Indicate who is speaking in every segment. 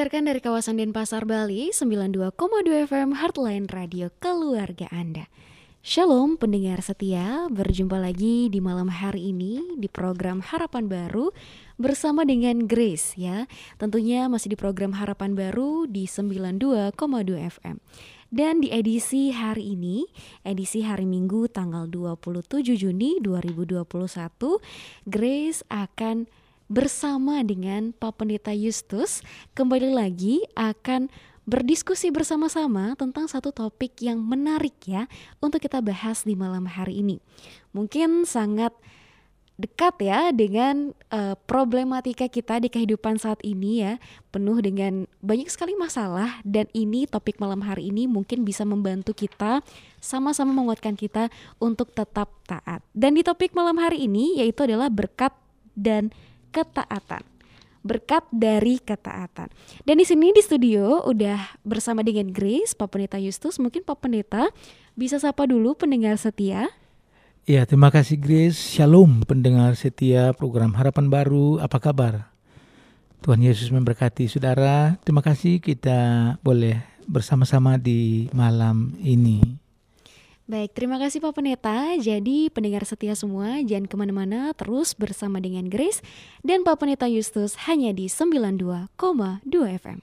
Speaker 1: Disiarkan dari kawasan Denpasar, Bali, 92,2 FM Heartline Radio Keluarga Anda. Shalom pendengar setia, berjumpa lagi di malam hari ini di program Harapan Baru bersama dengan Grace ya. Tentunya masih di program Harapan Baru di 92,2 FM. Dan di edisi hari ini, edisi hari Minggu tanggal 27 Juni 2021, Grace akan bersama dengan Pak Pendeta Justus kembali lagi akan berdiskusi bersama-sama tentang satu topik yang menarik ya untuk kita bahas di malam hari ini. Mungkin sangat dekat ya dengan uh, problematika kita di kehidupan saat ini ya, penuh dengan banyak sekali masalah dan ini topik malam hari ini mungkin bisa membantu kita sama-sama menguatkan kita untuk tetap taat. Dan di topik malam hari ini yaitu adalah berkat dan ketaatan. Berkat dari ketaatan. Dan di sini di studio udah bersama dengan Grace, Pak Pendeta Justus. Mungkin Pak Pendeta bisa sapa dulu pendengar setia.
Speaker 2: Ya, terima kasih Grace. Shalom pendengar setia program Harapan Baru. Apa kabar? Tuhan Yesus memberkati saudara. Terima kasih kita boleh bersama-sama di malam ini.
Speaker 1: Baik, terima kasih Pak Pendeta. Jadi pendengar setia semua, jangan ke mana-mana, terus bersama dengan Grace dan Pak Pendeta Justus hanya di 92,2 FM.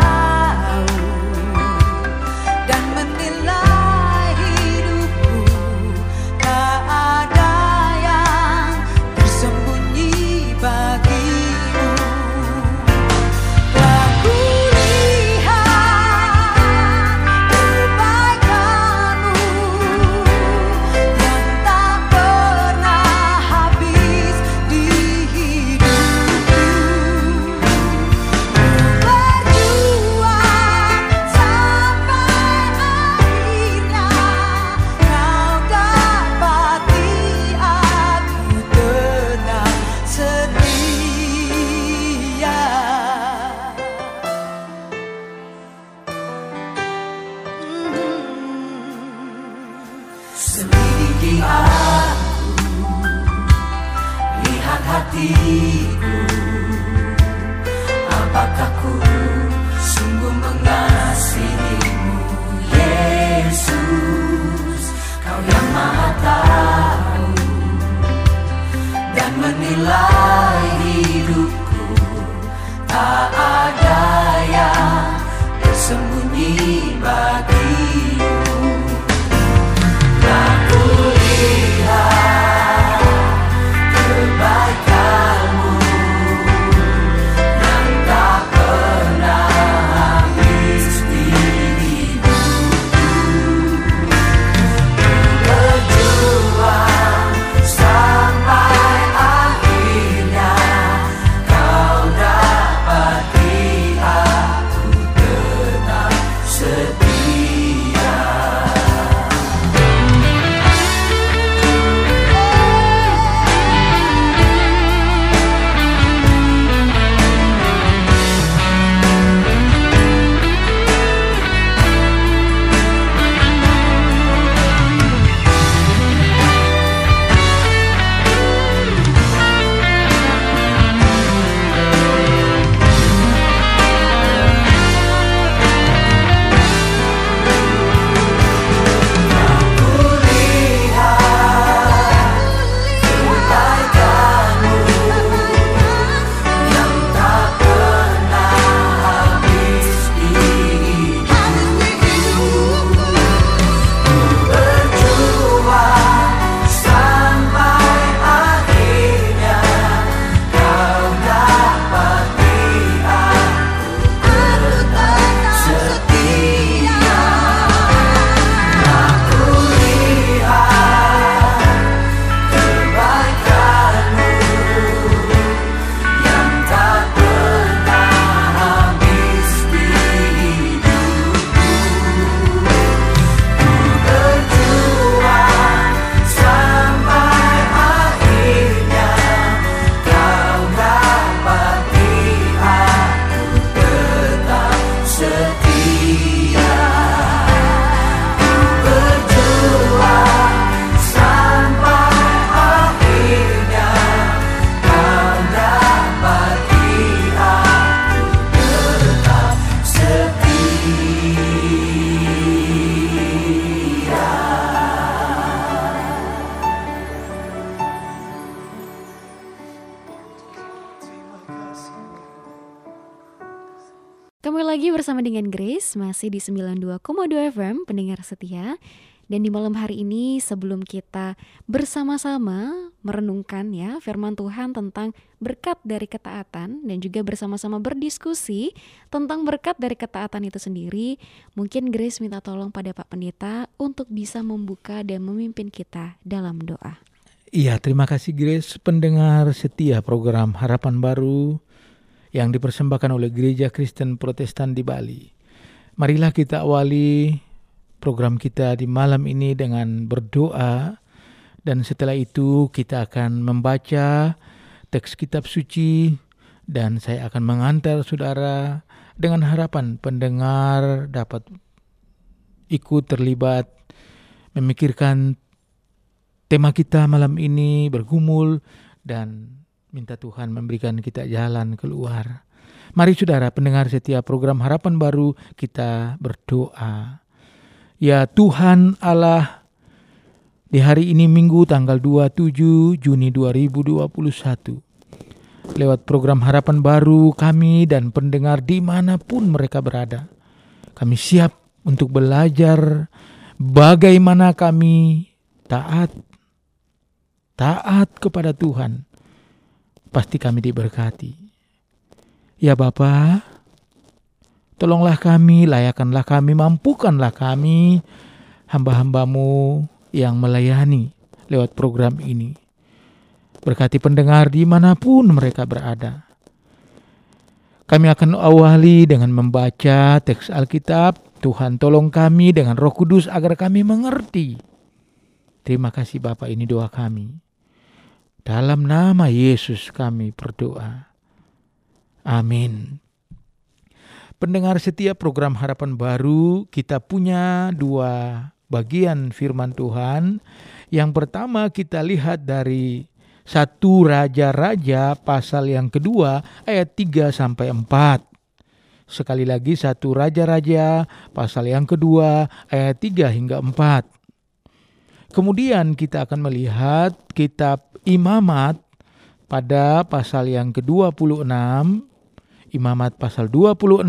Speaker 3: masih di 92,2 FM, pendengar setia. Dan di malam hari ini sebelum kita bersama-sama merenungkan ya firman Tuhan tentang berkat dari ketaatan dan juga bersama-sama berdiskusi tentang berkat dari ketaatan itu sendiri, mungkin Grace minta tolong pada Pak Pendeta untuk bisa membuka dan memimpin kita dalam doa.
Speaker 2: Iya, terima kasih Grace, pendengar setia program Harapan Baru yang dipersembahkan oleh Gereja Kristen Protestan di Bali. Marilah kita awali program kita di malam ini dengan berdoa dan setelah itu kita akan membaca teks kitab suci dan saya akan mengantar saudara dengan harapan pendengar dapat ikut terlibat memikirkan tema kita malam ini bergumul dan Minta Tuhan memberikan kita jalan keluar. Mari saudara pendengar setiap program Harapan Baru kita berdoa. Ya Tuhan Allah, di hari ini Minggu tanggal 27 Juni 2021. Lewat program Harapan Baru kami dan pendengar di mana pun mereka berada. Kami siap untuk belajar bagaimana kami taat. Taat kepada Tuhan pasti kami diberkati. Ya Bapa, tolonglah kami, layakanlah kami, mampukanlah kami, hamba-hambamu yang melayani lewat program ini. Berkati pendengar di mana pun mereka berada. Kami akan awali dengan membaca teks Alkitab. Tuhan tolong kami dengan roh kudus agar kami mengerti. Terima kasih Bapak ini doa kami. Dalam nama Yesus kami berdoa. Amin. Pendengar setiap program Harapan Baru, kita punya dua bagian firman Tuhan. Yang pertama kita lihat dari satu Raja-Raja pasal yang kedua ayat 3 sampai 4. Sekali lagi satu Raja-Raja pasal yang kedua ayat 3 hingga 4. Kemudian kita akan melihat kitab Imamat pada pasal yang ke-26, Imamat pasal 26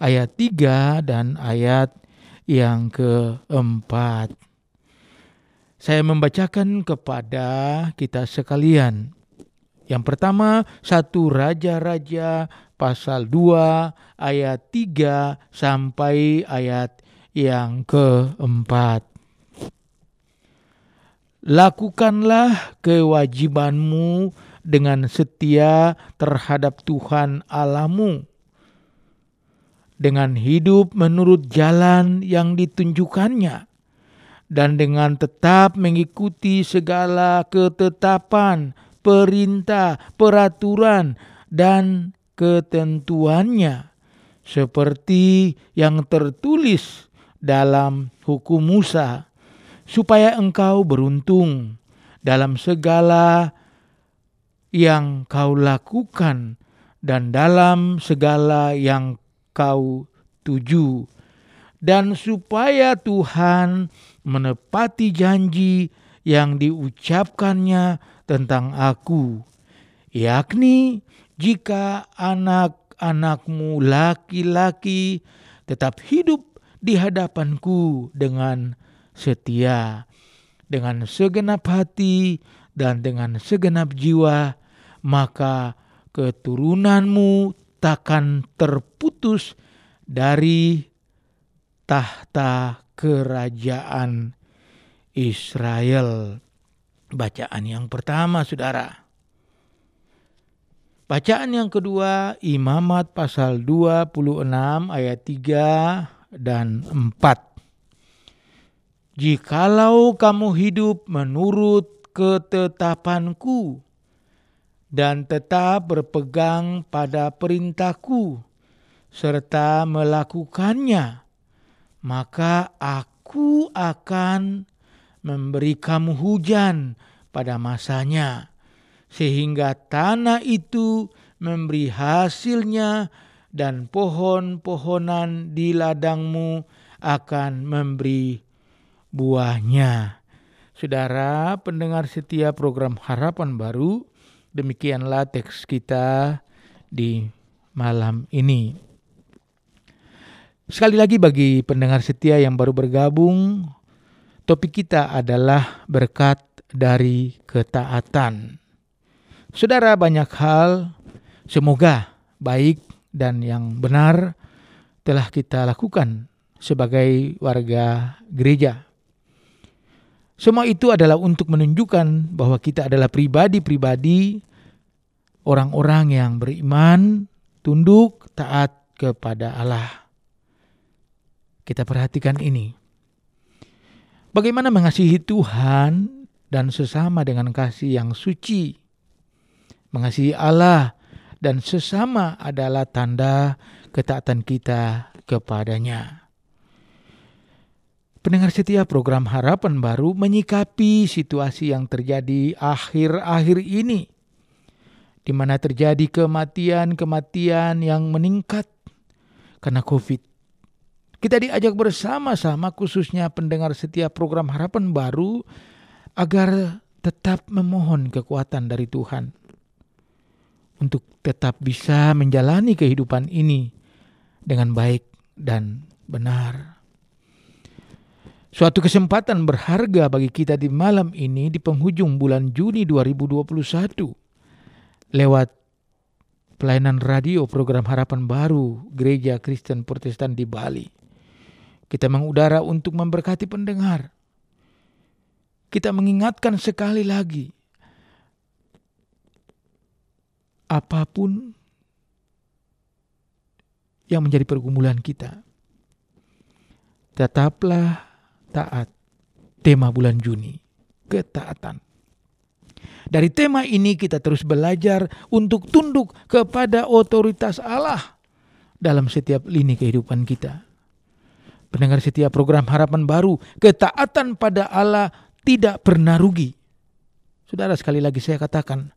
Speaker 2: ayat 3 dan ayat yang keempat. Saya membacakan kepada kita sekalian. Yang pertama, satu Raja-Raja pasal 2 ayat 3 sampai ayat yang keempat. Lakukanlah kewajibanmu dengan setia terhadap Tuhan Alamu, dengan hidup menurut jalan yang ditunjukkannya, dan dengan tetap mengikuti segala ketetapan, perintah, peraturan, dan ketentuannya, seperti yang tertulis dalam hukum Musa supaya engkau beruntung dalam segala yang kau lakukan dan dalam segala yang kau tuju, dan supaya Tuhan menepati janji yang diucapkannya tentang aku, yakni jika anak-anakmu laki-laki tetap hidup di hadapanku dengan setia dengan segenap hati dan dengan segenap jiwa, maka keturunanmu takkan terputus dari tahta kerajaan Israel. Bacaan yang pertama, saudara. Bacaan yang kedua, Imamat pasal 26 ayat 3 dan 4. Jikalau kamu hidup menurut ketetapanku dan tetap berpegang pada perintahku serta melakukannya, maka aku akan memberi kamu hujan pada masanya, sehingga tanah itu memberi hasilnya dan pohon-pohonan di ladangmu akan memberi buahnya. Saudara pendengar setia program Harapan Baru, demikianlah teks kita di malam ini. Sekali lagi bagi pendengar setia yang baru bergabung, topik kita adalah berkat dari ketaatan. Saudara, banyak hal semoga baik dan yang benar telah kita lakukan sebagai warga gereja. Semua itu adalah untuk menunjukkan bahwa kita adalah pribadi-pribadi orang-orang yang beriman, tunduk, taat kepada Allah. Kita perhatikan ini. Bagaimana mengasihi Tuhan dan sesama dengan kasih yang suci. Mengasihi Allah dan sesama adalah tanda ketaatan kita kepadanya. Pendengar setia program Harapan Baru menyikapi situasi yang terjadi akhir-akhir ini di mana terjadi kematian-kematian yang meningkat karena Covid. Kita diajak bersama-sama khususnya pendengar setiap program harapan baru agar tetap memohon kekuatan dari Tuhan untuk tetap bisa menjalani kehidupan ini dengan baik dan benar. Suatu kesempatan berharga bagi kita di malam ini di penghujung bulan Juni 2021 lewat pelayanan radio program Harapan Baru Gereja Kristen Protestan di Bali. Kita mengudara untuk memberkati pendengar. Kita mengingatkan sekali lagi, apa pun yang menjadi pergumulan kita, tetaplah taat. Tema bulan Juni, ketaatan. Dari tema ini kita terus belajar untuk tunduk kepada otoritas Allah dalam setiap lini kehidupan kita pendengar setiap program harapan baru, ketaatan pada Allah tidak pernah rugi. Saudara sekali lagi saya katakan,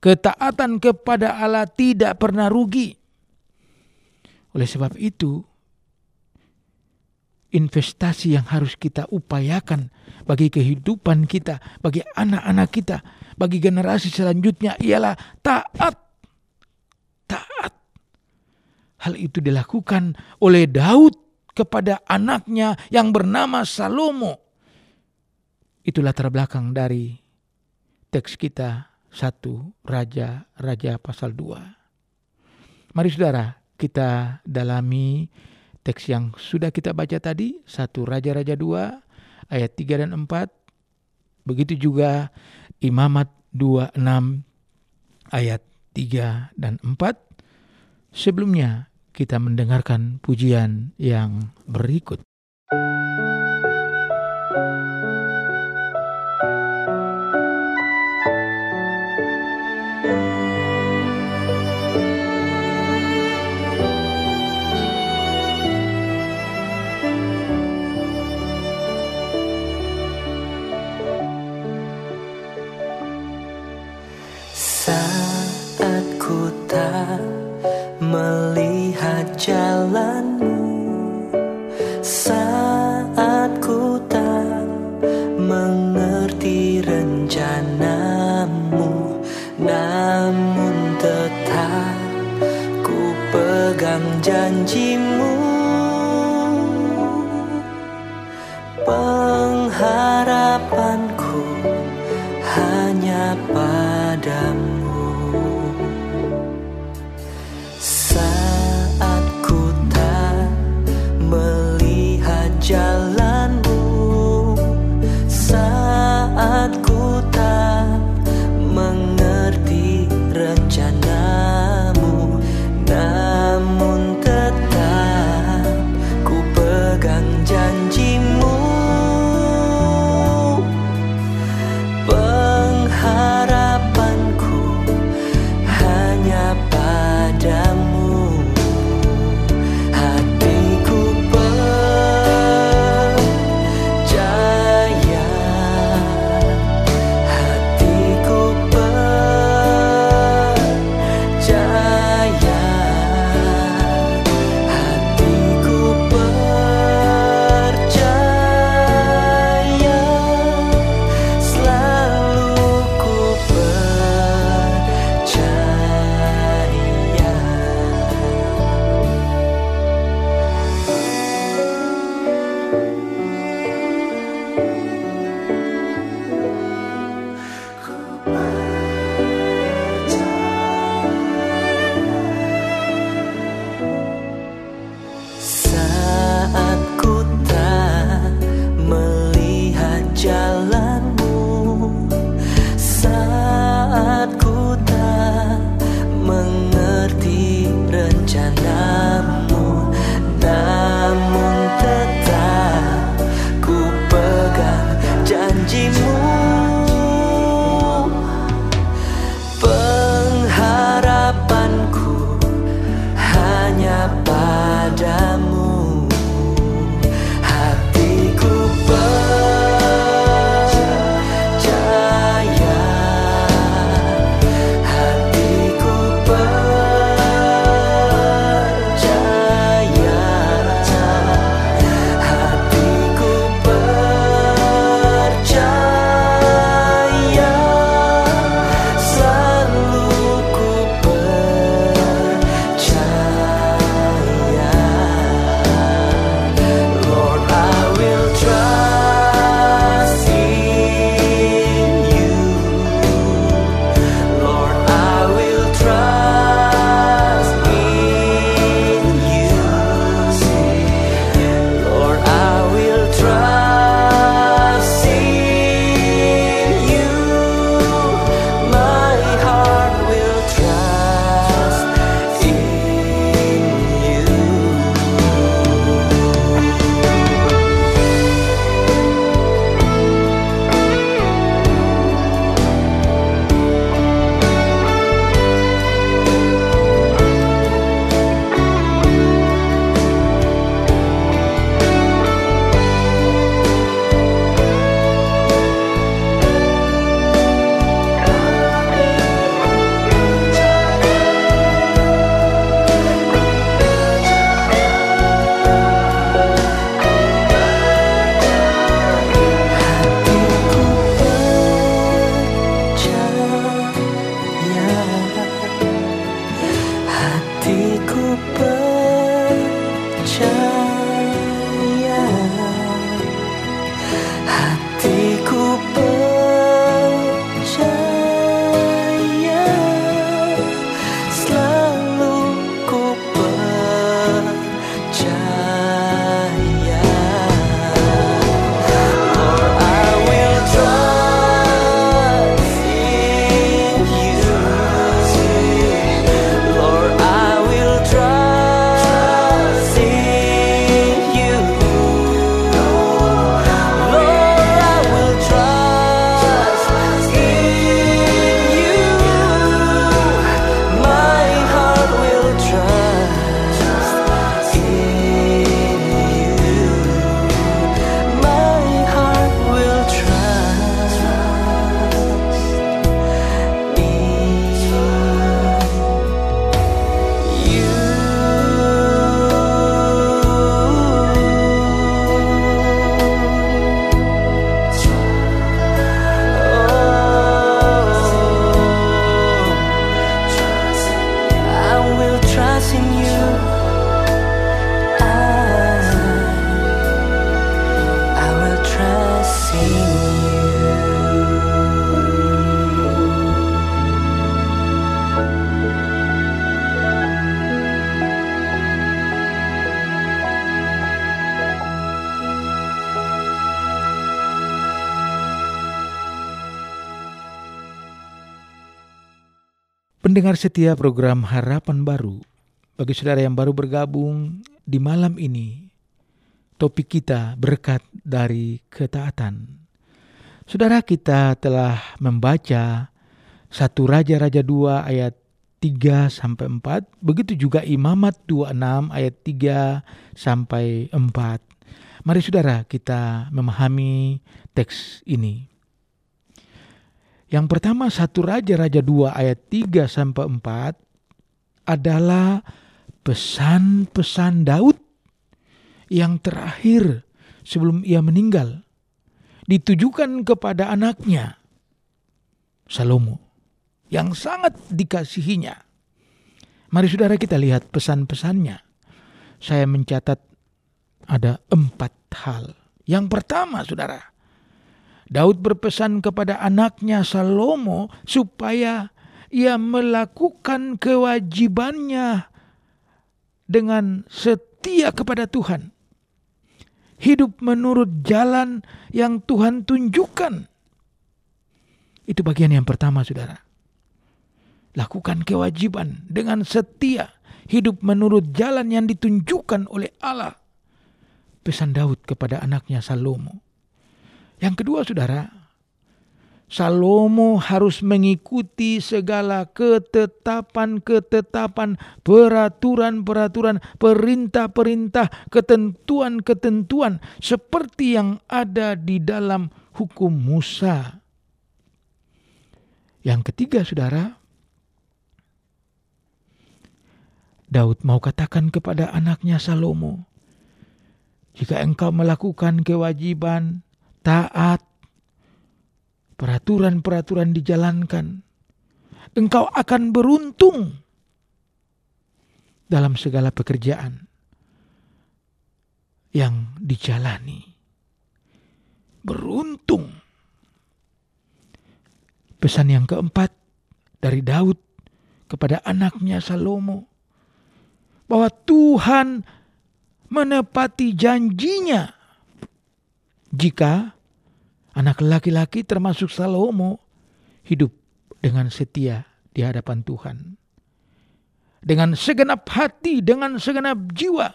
Speaker 2: ketaatan kepada Allah tidak pernah rugi. Oleh sebab itu, investasi yang harus kita upayakan bagi kehidupan kita, bagi anak-anak kita, bagi generasi selanjutnya ialah taat. Taat. Hal itu dilakukan oleh Daud kepada anaknya yang bernama Salomo. Itulah terbelakang dari teks kita satu Raja Raja pasal 2. Mari saudara kita dalami teks yang sudah kita baca tadi satu Raja Raja 2 ayat 3 dan 4. Begitu juga Imamat 26 ayat 3 dan 4. Sebelumnya kita mendengarkan pujian yang berikut. Pendengar setia program Harapan Baru, bagi saudara yang baru bergabung di malam ini, topik kita berkat dari ketaatan. Saudara kita telah membaca satu Raja-Raja 2 ayat 3 sampai 4, begitu juga Imamat 26 ayat 3 sampai 4. Mari saudara kita memahami teks ini. Yang pertama satu Raja-Raja 2 ayat 3 sampai 4 adalah pesan-pesan Daud yang terakhir sebelum ia meninggal ditujukan kepada anaknya Salomo yang sangat dikasihinya. Mari saudara kita lihat pesan-pesannya. Saya mencatat ada empat hal. Yang pertama saudara, Daud berpesan kepada anaknya Salomo supaya ia melakukan kewajibannya dengan setia kepada Tuhan. Hidup menurut jalan yang Tuhan tunjukkan. Itu bagian yang pertama, saudara. Lakukan kewajiban dengan setia. Hidup menurut jalan yang ditunjukkan oleh Allah. Pesan Daud kepada anaknya Salomo. Yang kedua saudara, Salomo harus mengikuti segala ketetapan-ketetapan, peraturan-peraturan, perintah-perintah, ketentuan-ketentuan seperti yang ada di dalam hukum Musa. Yang ketiga, saudara, Daud mau katakan kepada anaknya Salomo, "Jika engkau melakukan kewajiban, taat, peraturan-peraturan dijalankan, engkau akan beruntung dalam segala pekerjaan yang dijalani. Beruntung. Pesan yang keempat dari Daud kepada anaknya Salomo bahwa Tuhan menepati janjinya jika anak laki-laki termasuk Salomo hidup dengan setia di hadapan Tuhan. Dengan segenap hati, dengan segenap jiwa.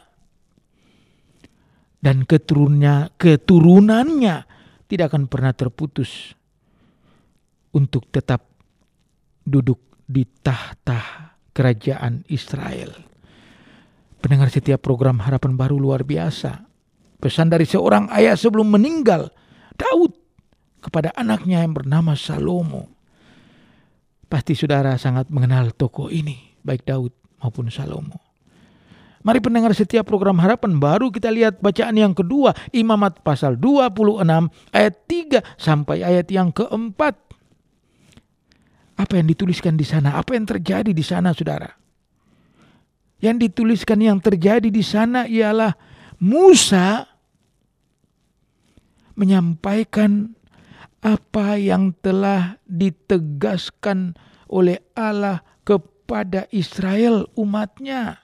Speaker 2: Dan keturunnya, keturunannya tidak akan pernah terputus untuk tetap duduk di tahta kerajaan Israel. Pendengar setiap program Harapan Baru luar biasa. Pesan dari seorang ayah sebelum meninggal, Daud kepada anaknya yang bernama Salomo. Pasti saudara sangat mengenal tokoh ini, baik Daud maupun Salomo. Mari pendengar setiap program harapan baru kita lihat bacaan yang kedua, Imamat pasal 26 ayat 3 sampai ayat yang keempat. Apa yang dituliskan di sana? Apa yang terjadi di sana, saudara? Yang dituliskan yang terjadi di sana ialah Musa menyampaikan apa yang telah ditegaskan oleh Allah kepada Israel umatnya.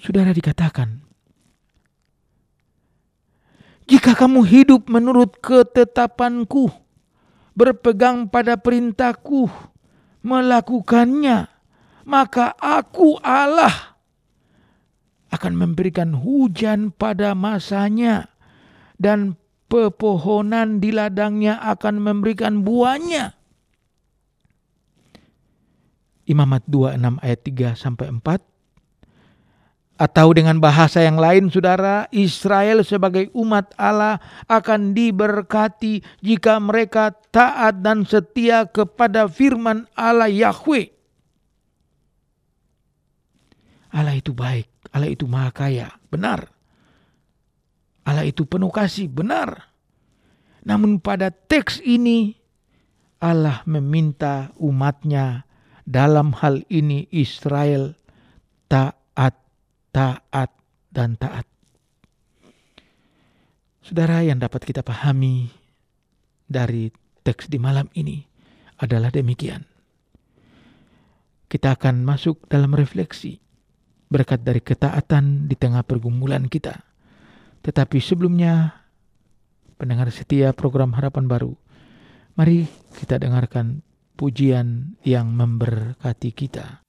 Speaker 2: Saudara dikatakan, jika kamu hidup menurut ketetapanku, berpegang pada perintahku, melakukannya, maka aku Allah akan memberikan hujan pada masanya dan pepohonan di ladangnya akan memberikan buahnya. Imamat 26 ayat 3 sampai 4 atau dengan bahasa yang lain saudara, Israel sebagai umat Allah akan diberkati jika mereka taat dan setia kepada firman Allah Yahweh. Allah itu baik. Allah itu maha kaya, benar. Allah itu penuh kasih, benar. Namun pada teks ini Allah meminta umatnya dalam hal ini Israel taat, taat, dan taat. Saudara yang dapat kita pahami dari teks di malam ini adalah demikian. Kita akan masuk dalam refleksi berkat dari ketaatan di tengah pergumulan kita. Tetapi sebelumnya, pendengar setia program Harapan Baru, Mari kita dengarkan pujian yang memberkati kita.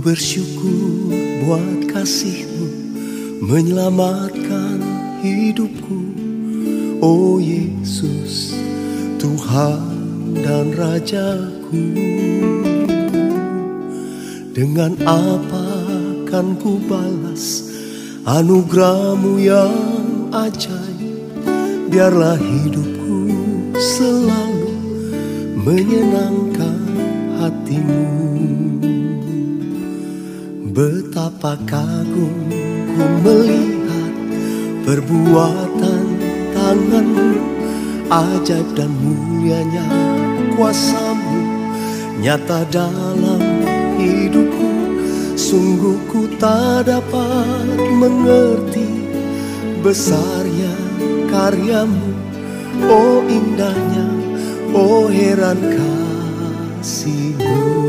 Speaker 4: Ku bersyukur buat kasihmu menyelamatkan hidupku. Oh Yesus Tuhan dan Rajaku Dengan apa kan ku balas anugerahmu yang ajaib? Biarlah hidupku selalu menyenangkan hatimu Betapa kagum ku melihat perbuatan tanganmu Ajaib dan mulianya kuasamu Nyata dalam hidupku. Sungguh ku tak dapat mengerti Besarnya karyamu. Oh indahnya, oh heran kasihmu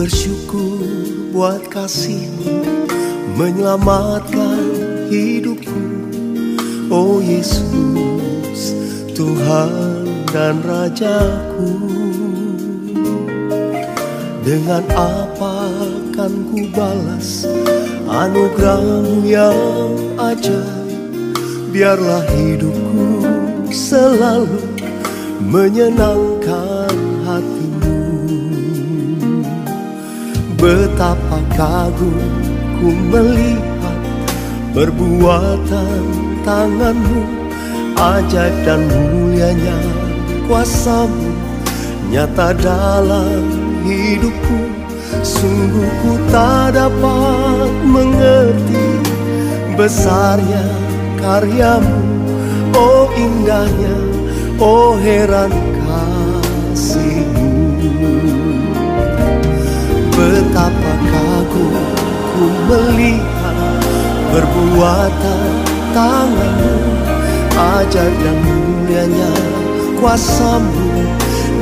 Speaker 4: bersyukur buat kasihmu Menyelamatkan hidupku. Oh Yesus Tuhan dan Rajaku Dengan apa kan ku balas Anugerahmu yang ajaib? Biarlah hidupku selalu menyenangkan Betapa kagum ku melihat perbuatan tanganmu Ajaib dan mulianya kuasamu. Nyata dalam hidupku Sungguh ku tak dapat mengerti Besarnya karyamu. Oh indahnya, oh heran Betapa kagum ku melihat perbuatan tanganmu? Ajaib dan mulianya kuasamu.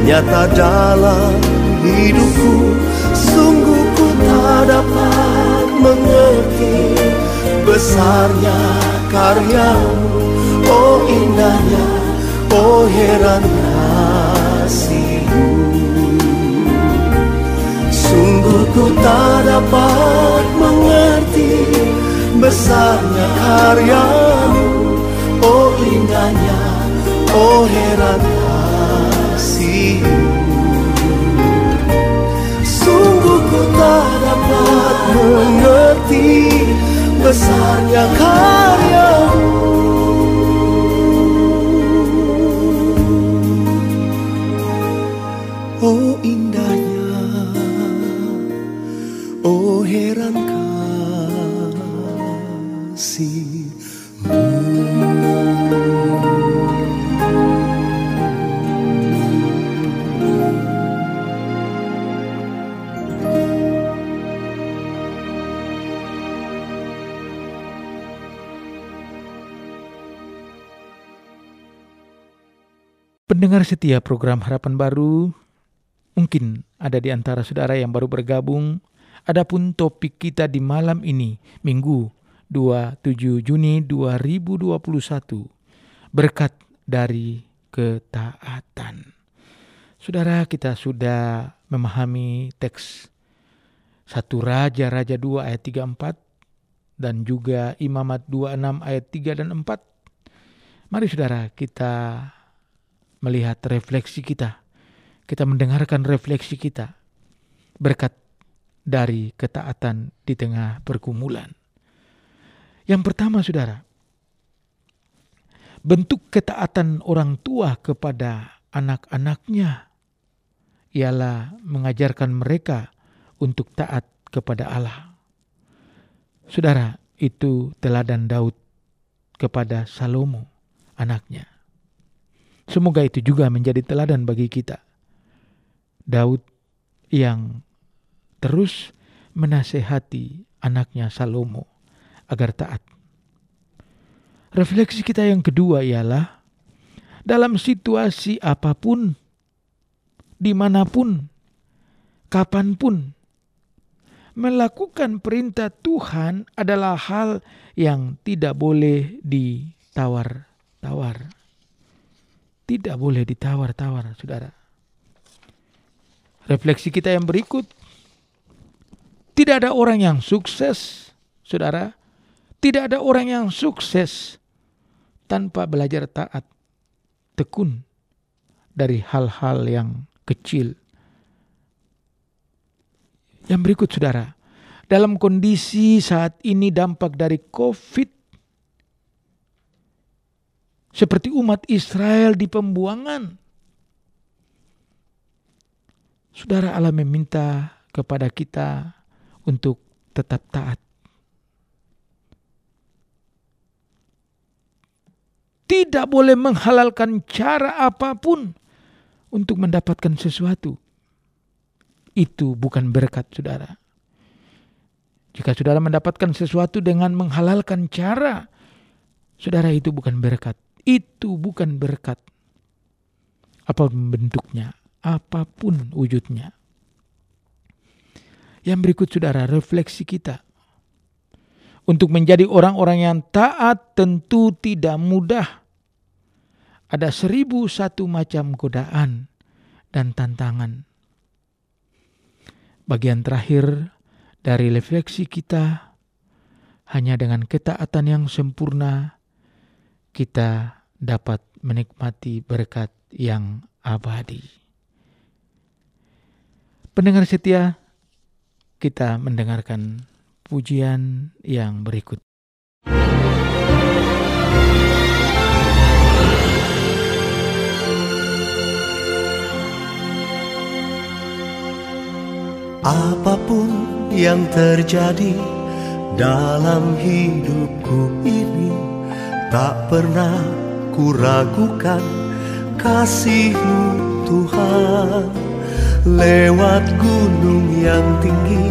Speaker 4: Nyata dalam hidupku Sungguh ku tak dapat mengerti Besarnya karyamu. Oh indahnya, oh heran ku tak dapat mengerti Besarnya karyamu. Oh indahnya Oh heran kasihmu. Sungguh ku tak dapat mengerti Besarnya karyamu
Speaker 2: Pendengar setia program Harapan Baru, mungkin ada di antara saudara yang baru bergabung. Adapun topik kita di malam ini, Minggu 27 Juni 2021, berkat dari ketaatan. Saudara, kita sudah memahami teks satu Raja Raja 2 ayat 34 dan juga Imamat 26 ayat 3 dan 4. Mari saudara kita melihat refleksi kita. Kita mendengarkan refleksi kita. Berkat dari ketaatan di tengah pergumulan. Yang pertama saudara, bentuk ketaatan orang tua kepada anak-anaknya ialah mengajarkan mereka untuk taat kepada Allah. Saudara, itu teladan Daud kepada Salomo, anaknya. Semoga itu juga menjadi teladan bagi kita. Daud yang terus menasehati anaknya Salomo agar taat. Refleksi kita yang kedua ialah dalam situasi apa pun, di mana pun, kapan pun, melakukan perintah Tuhan adalah hal yang tidak boleh ditawar-tawar. Tidak boleh ditawar-tawar, saudara. Refleksi kita yang berikut, tidak ada orang yang sukses, saudara. Tidak ada orang yang sukses tanpa belajar taat, tekun dari hal-hal yang kecil. Yang berikut saudara, dalam kondisi saat ini dampak dari COVID, seperti umat Israel di pembuangan, saudara Allah meminta kepada kita untuk tetap taat. Tidak boleh menghalalkan cara apa pun untuk mendapatkan sesuatu. Itu bukan berkat saudara. Jika saudara mendapatkan sesuatu dengan menghalalkan cara, saudara itu bukan berkat. Itu bukan berkat. Apa pun bentuknya, apa pun wujudnya. Yang berikut saudara, refleksi kita. Untuk menjadi orang-orang yang taat tentu tidak mudah. Ada seribu satu macam godaan dan tantangan. Bagian terakhir dari refleksi kita, hanya dengan ketaatan yang sempurna, kita dapat menikmati berkat yang abadi. Pendengar setia, kita mendengarkan pujian yang berikut.
Speaker 4: Apa pun yang terjadi dalam hidupku ini Tak pernah kuragukan kasihmu Tuhan. Lewat gunung yang tinggi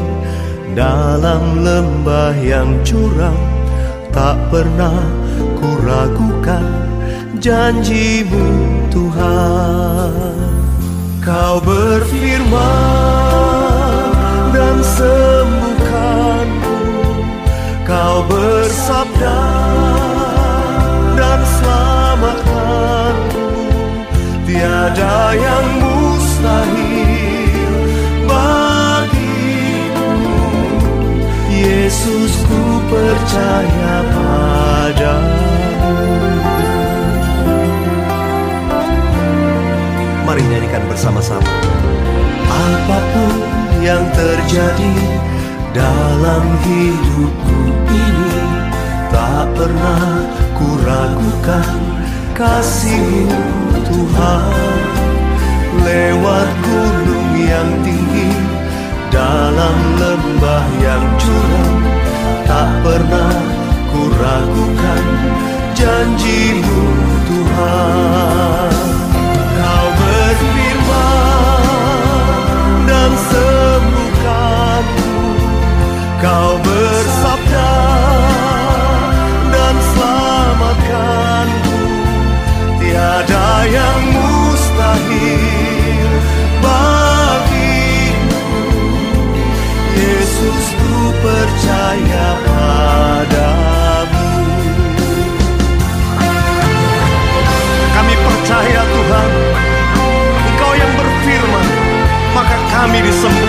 Speaker 4: dalam lembah yang curam Tak pernah kuragukan janjimu Tuhan. Kau berfirman dan sembuhkanku. Kau bersabda Tiada yang mustahil bagimu. Yesus ku percaya padamu. Mari nyanyikan bersama-sama. Apa pun yang terjadi dalam hidupku ini Tak pernah kuragukan kasihmu Tuhan Lewat gunung yang tinggi Dalam lembah yang curam Tak pernah kuragukan janjimu Tuhan. Kau berfirman dan sembuhkanku Kau bersabda
Speaker 3: I need to some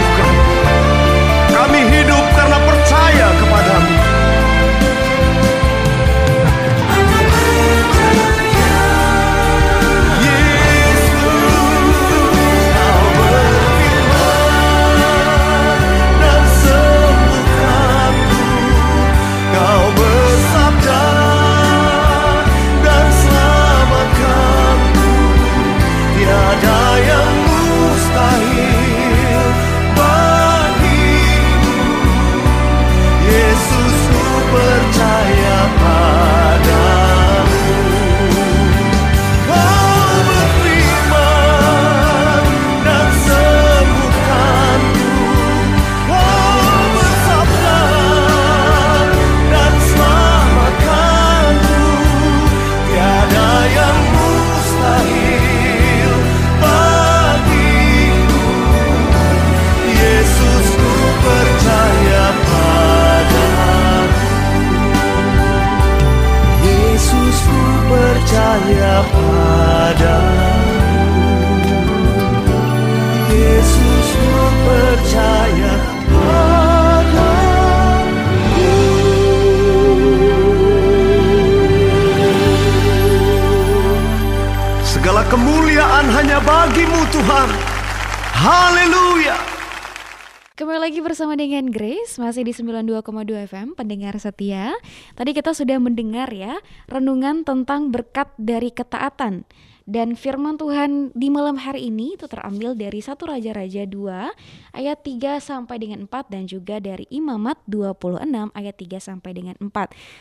Speaker 3: 101,2 FM pendengar setia. Tadi kita sudah mendengar ya renungan tentang berkat dari ketaatan. Dan firman Tuhan di malam hari ini itu terambil dari satu Raja-Raja 2 ayat 3 sampai dengan 4 dan juga dari Imamat 26 ayat 3 sampai dengan 4.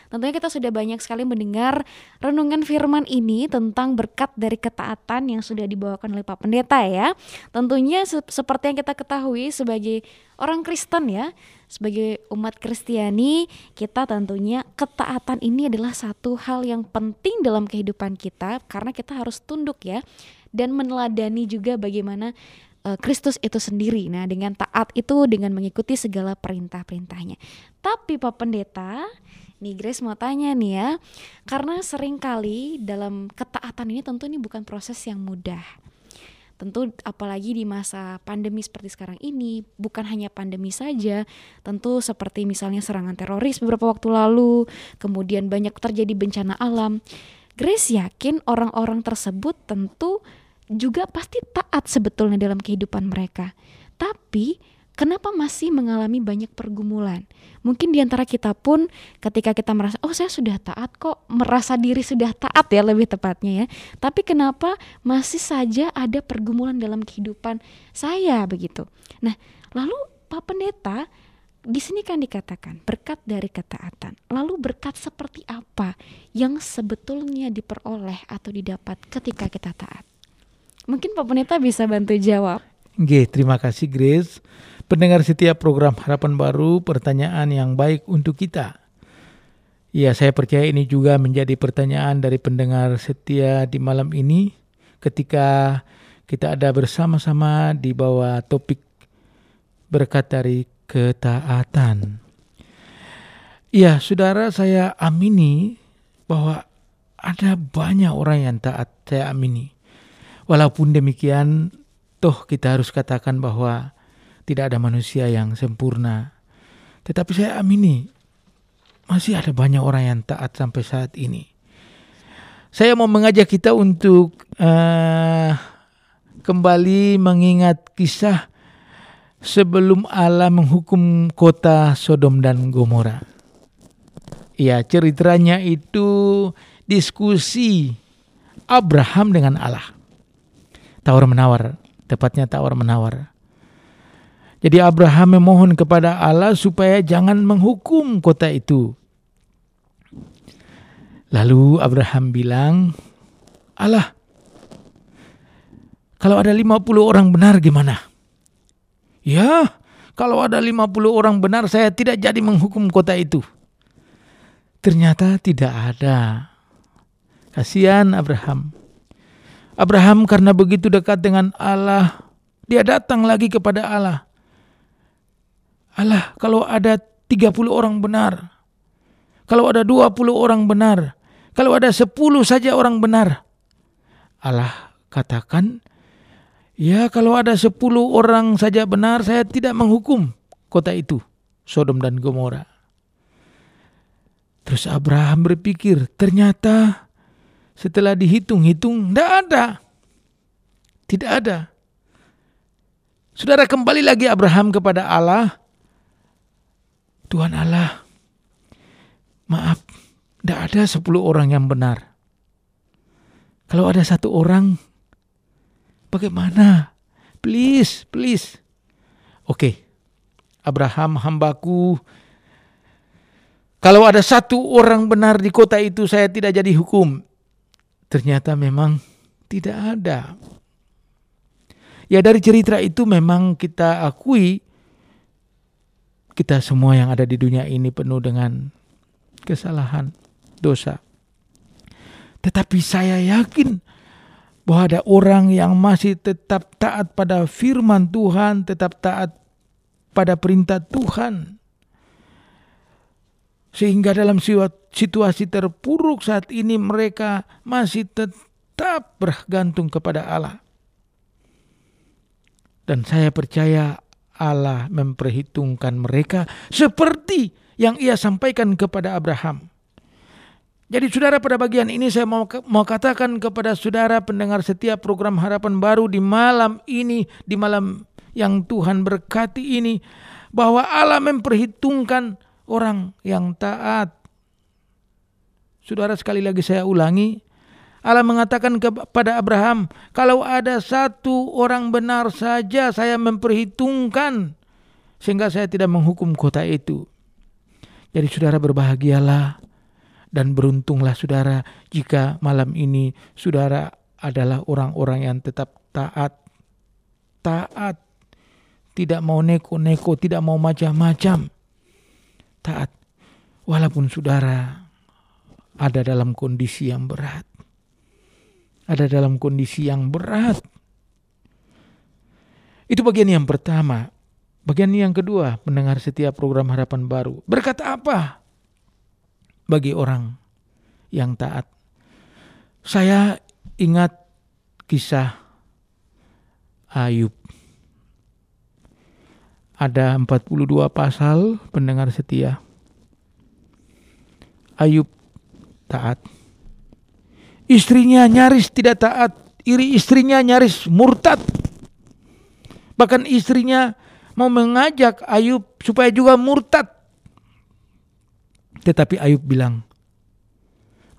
Speaker 3: Tentunya kita sudah banyak sekali mendengar renungan firman ini tentang berkat dari ketaatan yang sudah dibawakan oleh Pak Pendeta ya. Tentunya se seperti yang kita ketahui sebagai orang Kristen ya, sebagai umat Kristiani, kita tentunya ketaatan ini adalah satu hal yang penting dalam kehidupan kita karena kita harus tunduk ya dan meneladani juga bagaimana uh, Kristus itu sendiri. Nah, dengan taat itu dengan mengikuti segala perintah-perintahnya. Tapi Pak Pendeta, nih Grace mau tanya nih ya, karena sering kali dalam ketaatan ini tentu ini bukan proses yang mudah Tentu apalagi di masa pandemi seperti sekarang ini, bukan hanya pandemi saja, tentu seperti misalnya serangan teroris beberapa waktu lalu, kemudian banyak terjadi bencana alam. Grace yakin orang-orang tersebut tentu juga pasti taat sebetulnya dalam kehidupan mereka. Tapi kenapa masih mengalami banyak pergumulan? Mungkin di antara kita pun ketika kita merasa, oh saya sudah taat kok, merasa diri sudah taat ya lebih tepatnya ya. Tapi kenapa masih saja ada pergumulan dalam kehidupan saya begitu? Nah, lalu Pak Pendeta, di sini kan dikatakan berkat dari ketaatan. Lalu berkat seperti apa yang sebetulnya diperoleh atau didapat ketika kita taat? Mungkin Pak Pendeta bisa bantu jawab.
Speaker 2: Oke, terima kasih Grace. Pendengar setiap program Harapan Baru, pertanyaan yang baik untuk kita. Ya, saya percaya ini juga menjadi pertanyaan dari pendengar setia di malam ini ketika kita ada bersama-sama di bawah topik berkat dari ketaatan. Ya, saudara saya amini bahwa ada banyak orang yang taat, saya amini. Walaupun demikian, toh kita harus katakan bahwa tidak ada manusia yang sempurna. Tetapi saya amini masih ada banyak orang yang taat sampai saat ini. Saya mau mengajak kita untuk uh, kembali mengingat kisah sebelum Allah menghukum kota Sodom dan Gomora. Ya, ceritanya itu diskusi Abraham dengan Allah. Tawar menawar, tepatnya tawar menawar. Jadi Abraham memohon kepada Allah supaya jangan menghukum kota itu. Lalu Abraham bilang, Allah, kalau ada 50 orang benar gimana? Ya, kalau ada 50 orang benar saya tidak jadi menghukum kota itu. Ternyata tidak ada. Kasihan Abraham. Abraham karena begitu dekat dengan Allah, dia datang lagi kepada Allah. Allah, kalau ada 30 orang benar, kalau ada 20 orang benar, kalau ada 10 saja orang benar. Allah katakan, ya kalau ada 10 orang saja benar, saya tidak menghukum kota itu, Sodom dan Gomora. Terus Abraham berpikir, ternyata setelah dihitung-hitung, tidak ada. Tidak ada. Saudara kembali lagi Abraham kepada Allah, Tuhan Allah, maaf, tidak ada sepuluh orang yang benar. Kalau ada satu orang, bagaimana? Please, please. Oke, Abraham hambaku, kalau ada satu orang benar di kota itu saya tidak jadi hukum. Ternyata memang tidak ada. Ya dari cerita itu memang kita akui kita semua yang ada di dunia ini penuh dengan kesalahan, dosa. Tetapi saya yakin bahwa ada orang yang masih tetap taat pada firman Tuhan, tetap taat pada perintah Tuhan. Sehingga dalam situasi terpuruk saat ini mereka masih tetap bergantung kepada Allah. Dan saya percaya Allah memperhitungkan mereka seperti yang ia sampaikan kepada Abraham. Jadi saudara pada bagian ini saya mau mau katakan kepada saudara pendengar setiap program harapan baru di malam ini, di malam yang Tuhan berkati ini bahwa Allah memperhitungkan orang yang taat. Saudara sekali lagi saya ulangi, Allah mengatakan kepada Abraham, kalau ada satu orang benar saja saya memperhitungkan sehingga saya tidak menghukum kota itu. Jadi saudara berbahagialah dan beruntunglah saudara jika malam ini saudara adalah orang-orang yang tetap taat. Taat. Tidak mau neko-neko, tidak mau macam-macam. Taat. Walaupun saudara ada dalam kondisi yang berat. Ada dalam kondisi yang berat. Itu bagian yang pertama. Bagian yang kedua, mendengar setiap program harapan baru. Berkata apa? bagi orang yang taat. Saya ingat kisah Ayub. Ada 42 pasal pendengar setia. Ayub taat. Istrinya nyaris tidak taat, iri istrinya nyaris murtad. Bahkan istrinya mau mengajak Ayub supaya juga murtad. Tetapi Ayub bilang,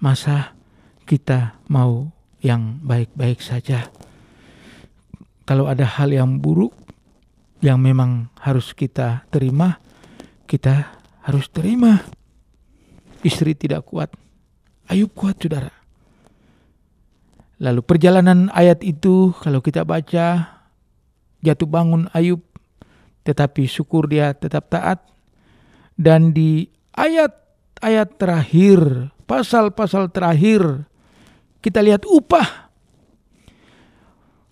Speaker 2: masa kita mau yang baik-baik saja. Kalau ada hal yang buruk yang memang harus kita terima, kita harus terima. Istri tidak kuat, Ayub kuat saudara. Lalu perjalanan ayat itu kalau kita baca jatuh bangun Ayub tetapi syukur dia tetap taat dan di ayat ayat terakhir, pasal-pasal terakhir, kita lihat upah.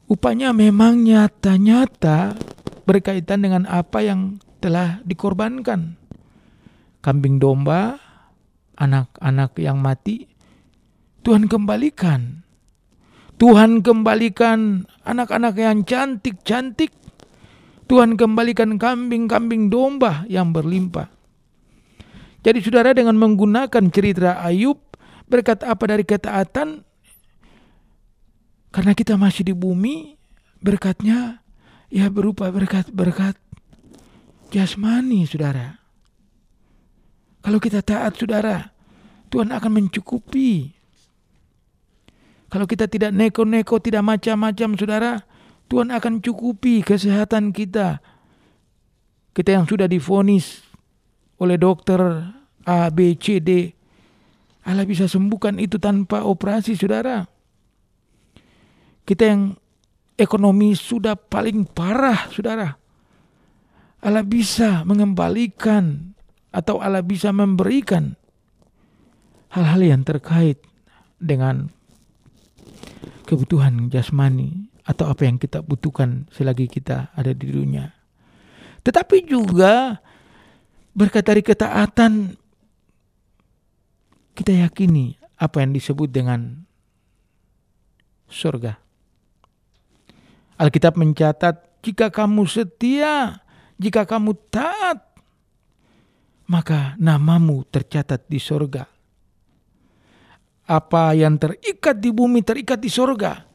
Speaker 2: Upahnya memang nyata-nyata berkaitan dengan apa yang telah dikorbankan. Kambing domba, anak-anak yang mati, Tuhan kembalikan. Tuhan kembalikan anak-anak yang cantik-cantik. Tuhan kembalikan kambing-kambing domba yang berlimpah. Jadi saudara dengan menggunakan cerita Ayub berkat apa dari ketaatan karena kita masih di bumi berkatnya ya berupa berkat-berkat jasmani saudara. Kalau kita taat saudara, Tuhan akan mencukupi. Kalau kita tidak neko-neko, tidak macam-macam saudara, Tuhan akan cukupi kesehatan kita. Kita yang sudah difonis oleh dokter A, B, C, D. Allah bisa sembuhkan itu tanpa operasi, saudara. Kita yang ekonomi sudah paling parah, saudara. Allah bisa mengembalikan atau Allah bisa memberikan hal-hal yang terkait dengan kebutuhan jasmani atau apa yang kita butuhkan selagi kita ada di dunia. Tetapi juga berkat dari ketaatan kita yakini apa yang disebut dengan surga. Alkitab mencatat, jika kamu setia, jika kamu taat, maka namamu tercatat di surga. Apa yang terikat di bumi terikat di surga.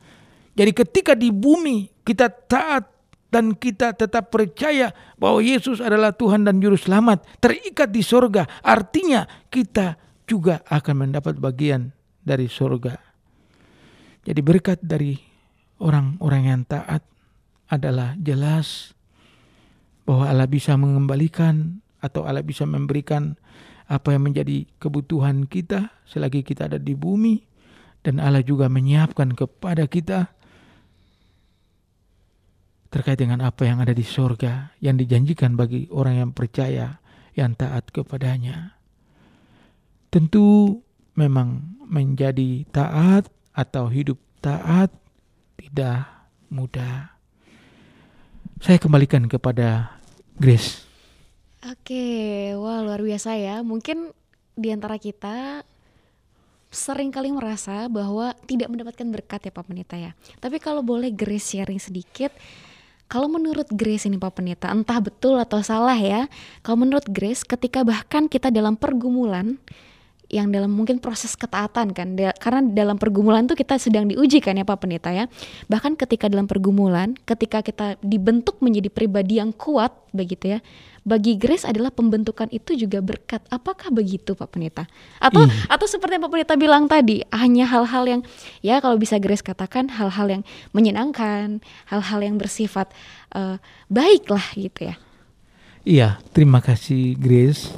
Speaker 2: Jadi ketika di bumi kita taat dan kita tetap percaya bahwa Yesus adalah Tuhan dan Juru Selamat, terikat di sorga, artinya kita juga akan mendapat bagian dari sorga. Jadi berkat dari orang-orang yang taat adalah jelas bahwa Allah bisa mengembalikan atau Allah bisa memberikan apa yang menjadi kebutuhan kita selagi kita ada di bumi dan Allah juga menyiapkan kepada kita terkait dengan apa yang ada di sorga yang dijanjikan bagi orang yang percaya yang taat kepadanya. Tentu memang menjadi taat atau hidup taat tidak mudah. Saya kembalikan kepada Grace.
Speaker 3: Oke, wah luar biasa ya. Mungkin di antara kita sering kali merasa bahwa tidak mendapatkan berkat ya Pak Penita ya. Tapi kalau boleh Grace sharing sedikit, kalau menurut Grace ini Pak Penita, entah betul atau salah ya. Kalau menurut Grace, ketika bahkan kita dalam pergumulan yang dalam mungkin proses ketaatan kan karena dalam pergumulan tuh kita sedang diuji kan ya Pak Pendeta ya bahkan ketika dalam pergumulan ketika kita dibentuk menjadi pribadi yang kuat begitu ya bagi Grace adalah pembentukan itu juga berkat apakah begitu Pak Pendeta atau
Speaker 2: Iya.
Speaker 3: atau seperti yang Pak Pendeta bilang tadi hanya hal-hal yang ya kalau bisa Grace katakan hal-hal yang menyenangkan hal-hal yang bersifat eh, baik lah gitu ya
Speaker 2: Iya, terima kasih Grace.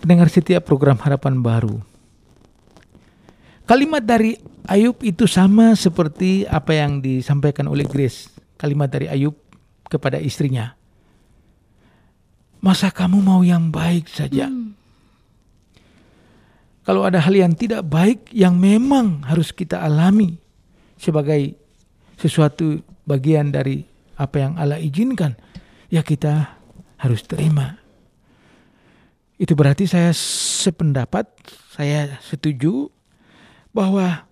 Speaker 2: Pendengar setiap program Harapan Baru. Kalimat dari Ayub itu sama seperti apa yang disampaikan oleh Grace. Kalimat dari Ayub kepada istrinya. Masa kamu mau yang baik saja? Kalau ada hal yang tidak baik yang memang harus kita alami sebagai sesuatu bagian dari apa yang Allah izinkan, ya kita harus terima. Itu berarti saya sependapat, saya setuju bahwa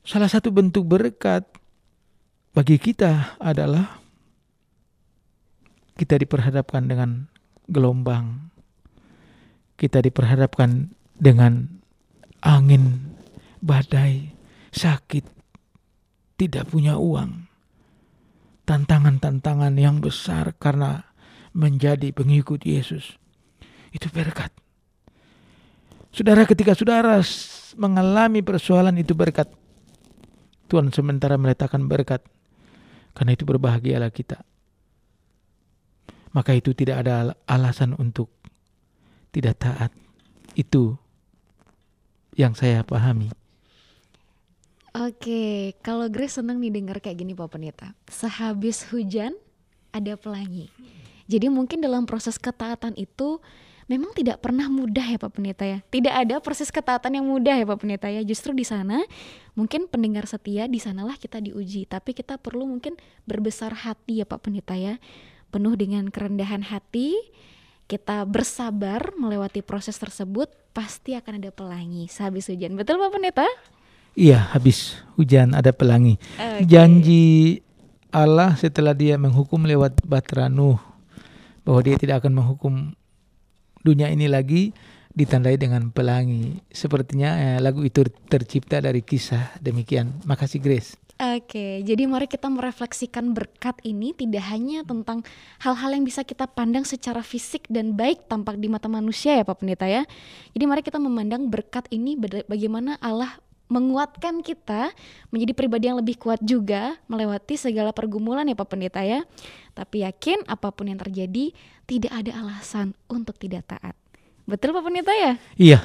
Speaker 2: salah satu bentuk berkat bagi kita adalah kita diperhadapkan dengan gelombang, kita diperhadapkan dengan angin, badai, sakit, tidak punya uang, tantangan-tantangan yang besar karena menjadi pengikut Yesus. Itu berkat. Saudara, ketika saudara mengalami persoalan itu berkat, Tuhan sementara meletakkan berkat. Karena itu berbahagialah kita. Maka itu tidak ada al- alasan untuk tidak taat. Itu yang saya pahami.
Speaker 3: Oke, kalau Grace senang nih dengar kayak gini Pak Pendeta. Sehabis hujan ada pelangi. Jadi mungkin dalam proses ketaatan itu memang tidak pernah mudah ya Pak Pendeta ya. Tidak ada proses ketaatan yang mudah ya Pak Pendeta ya. Justru di sana mungkin pendengar setia di sanalah kita diuji. Tapi kita perlu mungkin berbesar hati ya Pak Pendeta ya. Penuh dengan kerendahan hati, kita bersabar melewati proses tersebut, pasti akan ada pelangi sehabis hujan. Betul Pak Pendeta?
Speaker 2: Iya, habis hujan ada pelangi.
Speaker 3: Oke.
Speaker 2: Janji Allah setelah dia menghukum lewat Batra Nuh bahwa dia tidak akan menghukum dunia ini lagi ditandai dengan pelangi. Sepertinya eh, lagu itu tercipta dari kisah demikian. Makasih Grace.
Speaker 3: Oke, jadi mari kita merefleksikan berkat ini tidak hanya tentang hal-hal yang bisa kita pandang secara fisik dan baik tampak di mata manusia ya Pak Pendeta ya. Jadi mari kita memandang berkat ini bagaimana Allah menguatkan kita menjadi pribadi yang lebih kuat juga melewati segala pergumulan ya Pak Pendeta ya. Tapi yakin apa pun yang terjadi tidak ada alasan untuk tidak taat. Betul Pak Pendeta ya?
Speaker 2: Iya,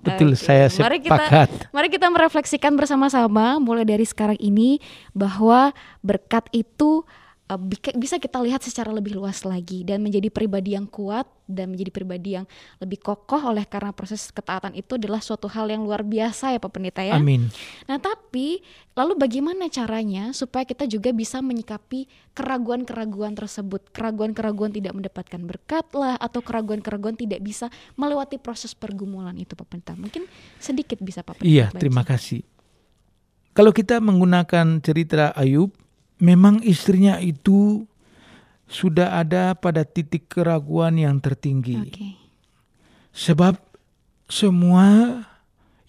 Speaker 2: betul
Speaker 3: Oke,
Speaker 2: saya
Speaker 3: mari kita-
Speaker 2: sepakat.
Speaker 3: Mari kita merefleksikan bersama-sama mulai dari sekarang ini bahwa berkat itu bisa kita lihat secara lebih luas lagi dan menjadi pribadi yang kuat dan menjadi pribadi yang lebih kokoh oleh karena proses ketaatan itu adalah suatu hal yang luar biasa ya Pak Pendeta ya.
Speaker 2: Amin.
Speaker 3: Nah, tapi lalu bagaimana caranya supaya kita juga bisa menyikapi keraguan-keraguan tersebut? Keraguan-keraguan tidak mendapatkan berkat lah atau keraguan-keraguan tidak bisa melewati proses pergumulan itu Pak Pendeta. Mungkin sedikit bisa Pak Pendeta.
Speaker 2: Iya, terima kasih. Kalau kita menggunakan cerita Ayub, memang istrinya itu sudah ada pada titik keraguan yang tertinggi.
Speaker 3: Oke.
Speaker 2: Sebab semua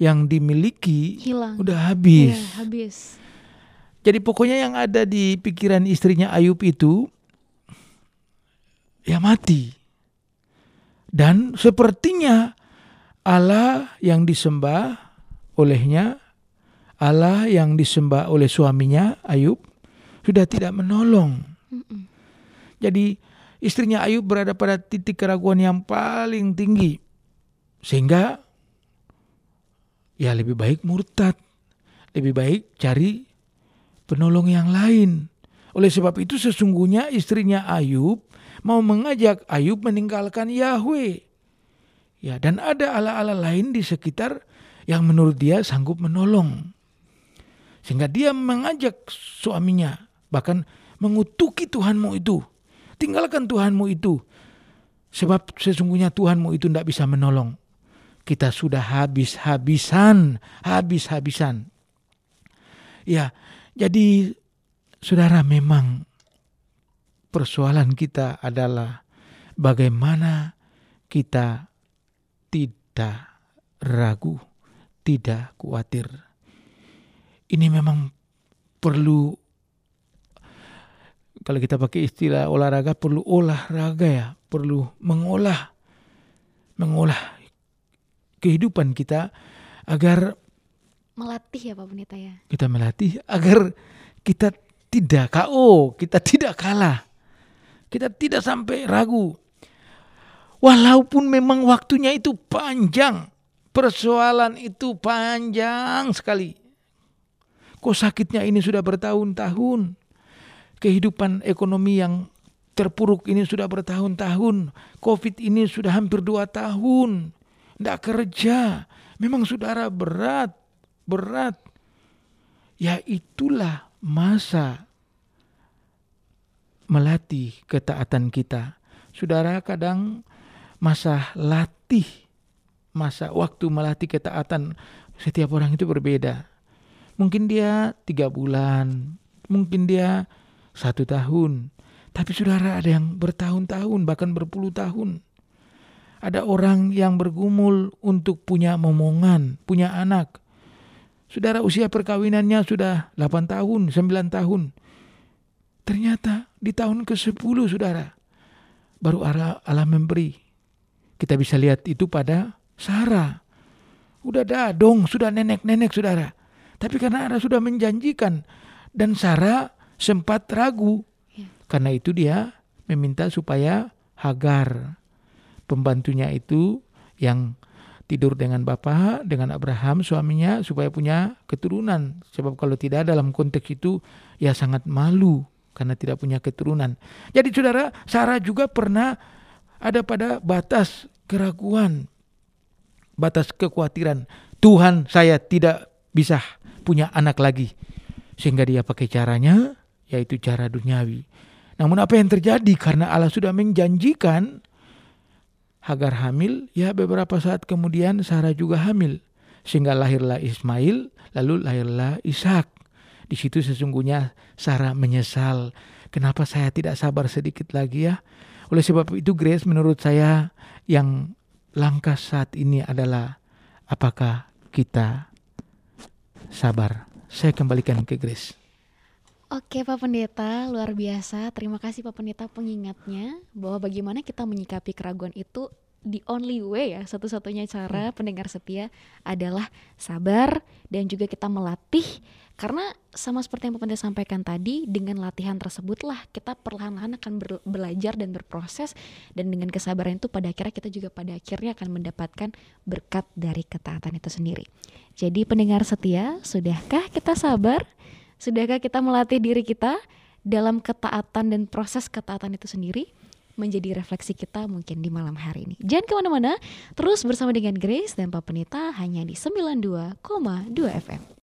Speaker 2: yang dimiliki
Speaker 3: Hilang.
Speaker 2: udah habis.
Speaker 3: Iya, habis.
Speaker 2: Jadi pokoknya yang ada di pikiran istrinya Ayub itu ya mati. Dan sepertinya Allah yang disembah olehnya, Allah yang disembah oleh suaminya Ayub sudah tidak menolong.
Speaker 3: Mm-mm.
Speaker 2: Jadi istrinya Ayub berada pada titik keraguan yang paling tinggi. Sehingga ya lebih baik murtad. Lebih baik cari penolong yang lain. Oleh sebab itu sesungguhnya istrinya Ayub mau mengajak Ayub meninggalkan Yahweh. Ya, dan ada ala-ala lain di sekitar yang menurut dia sanggup menolong. Sehingga dia mengajak suaminya bahkan mengutuki Tuhanmu itu. Tinggalkan Tuhanmu itu. Sebab sesungguhnya Tuhanmu itu tidak bisa menolong. Kita sudah habis-habisan, habis-habisan. Ya, jadi saudara memang persoalan kita adalah bagaimana kita tidak ragu, tidak khawatir. Ini memang perlu kalau kita pakai istilah olahraga perlu olahraga ya, perlu mengolah mengolah kehidupan kita agar
Speaker 3: melatih ya Pak Pendeta ya.
Speaker 2: Kita melatih agar kita tidak KO, kita tidak kalah. Kita tidak sampai ragu. Walaupun memang waktunya itu panjang, persoalan itu panjang sekali. Kok sakitnya ini sudah bertahun-tahun. Kehidupan ekonomi yang terpuruk ini sudah bertahun-tahun. Covid ini sudah hampir dua tahun. Tidak kerja. Memang saudara berat, berat. Ya itulah masa melatih ketaatan kita. Saudara kadang masa latih, masa waktu melatih ketaatan setiap orang itu berbeda. Mungkin dia tiga bulan, mungkin dia satu tahun. Tapi saudara ada yang bertahun-tahun, bahkan berpuluh tahun. Ada orang yang bergumul untuk punya momongan, punya anak. Saudara usia perkawinannya sudah 8 tahun, 9 tahun. Ternyata di tahun ke-10 saudara, baru Allah, memberi. Kita bisa lihat itu pada Sarah. Udah dadong, sudah nenek-nenek saudara. Tapi karena Allah sudah menjanjikan dan Sarah sempat ragu. Ya. Karena itu dia meminta supaya Hagar pembantunya itu yang tidur dengan bapak, dengan Abraham suaminya supaya punya keturunan. Sebab kalau tidak dalam konteks itu ya sangat malu karena tidak punya keturunan. Jadi saudara, Sarah juga pernah ada pada batas keraguan, batas kekhawatiran. Tuhan saya tidak bisa punya anak lagi. Sehingga dia pakai caranya, yaitu cara duniawi. Namun apa yang terjadi karena Allah sudah menjanjikan Hagar hamil, ya beberapa saat kemudian Sarah juga hamil. Sehingga lahirlah Ismail, lalu lahirlah Ishak. Di situ sesungguhnya Sarah menyesal. Kenapa saya tidak sabar sedikit lagi ya? Oleh sebab itu Grace menurut saya yang langkah saat ini adalah apakah kita sabar. Saya kembalikan ke Grace.
Speaker 3: Oke Pak Pendeta, luar biasa. Terima kasih Pak Pendeta pengingatnya bahwa bagaimana kita menyikapi keraguan itu the only way ya, satu-satunya cara hmm. pendengar setia adalah sabar dan juga kita melatih karena sama seperti yang Pak Pendeta sampaikan tadi, dengan latihan tersebutlah kita perlahan-lahan akan ber belajar dan berproses dan dengan kesabaran itu pada akhirnya kita juga pada akhirnya akan mendapatkan berkat dari ketaatan itu sendiri. Jadi pendengar setia, sudahkah kita sabar? Sudahkah kita melatih diri kita dalam ketaatan dan proses ketaatan itu sendiri? menjadi refleksi kita mungkin di malam hari ini. Jangan ke mana-mana, terus bersama dengan Grace dan Pak Penita hanya di 92,2 FM.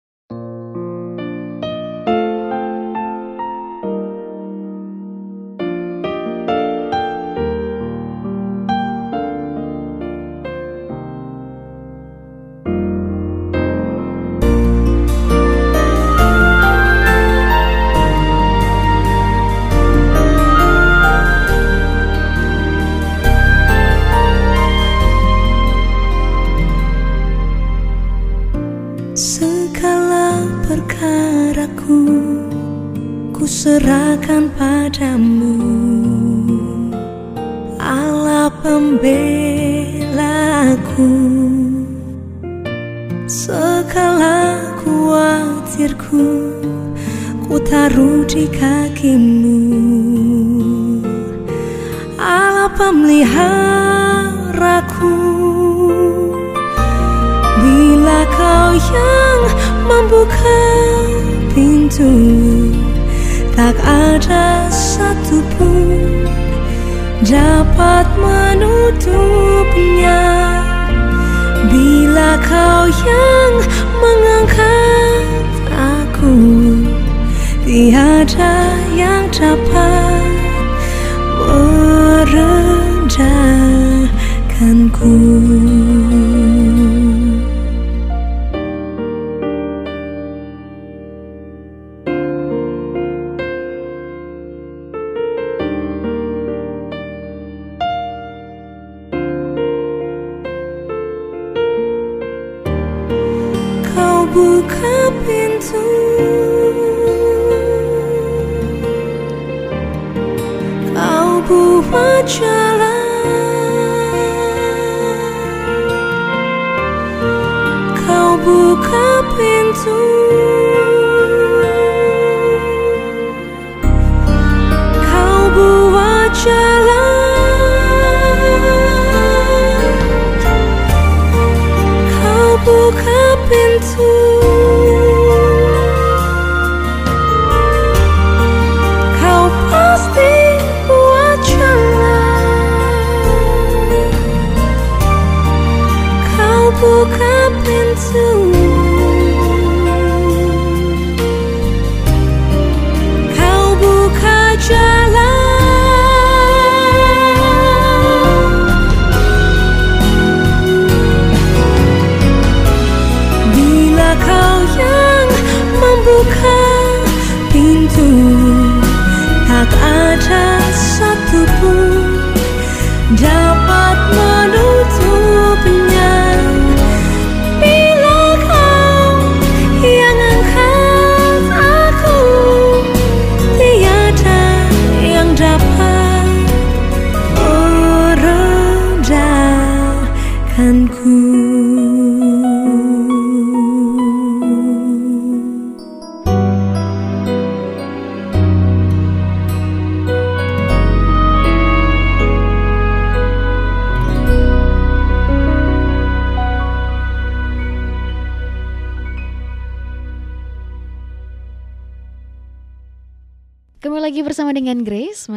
Speaker 5: Ada satupun dapat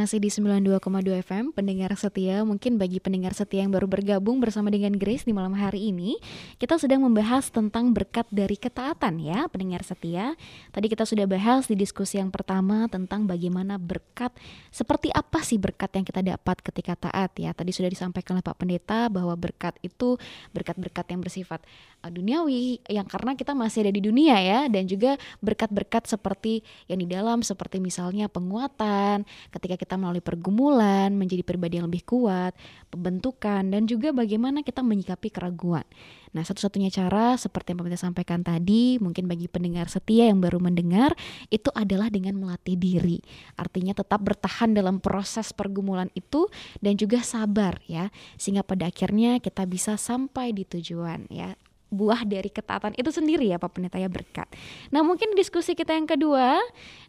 Speaker 3: masih di 92,2 FM, pendengar setia. Mungkin bagi pendengar setia yang baru bergabung bersama dengan Grace di malam hari ini, kita sedang membahas tentang berkat dari ketaatan ya, pendengar setia. Tadi kita sudah bahas di diskusi yang pertama tentang bagaimana berkat, seperti apa sih berkat yang kita dapat ketika taat ya. Tadi sudah disampaikan oleh Pak Pendeta bahwa berkat itu berkat-berkat yang bersifat uh, duniawi, yang karena kita masih ada di dunia ya, dan juga berkat-berkat seperti yang di dalam, seperti misalnya penguatan, ketika kita melalui pergumulan, menjadi pribadi yang lebih kuat, pembentukan, dan juga bagaimana kita menyikapi keraguan. Nah, satu-satunya cara seperti yang pemerintah sampaikan tadi, mungkin bagi pendengar setia yang baru mendengar, itu adalah dengan melatih diri. Artinya tetap bertahan dalam proses pergumulan itu dan juga sabar ya, sehingga pada akhirnya kita bisa sampai di tujuan ya buah dari ketaatan itu sendiri ya Pak Pendeta ya berkat. Nah mungkin diskusi kita yang kedua,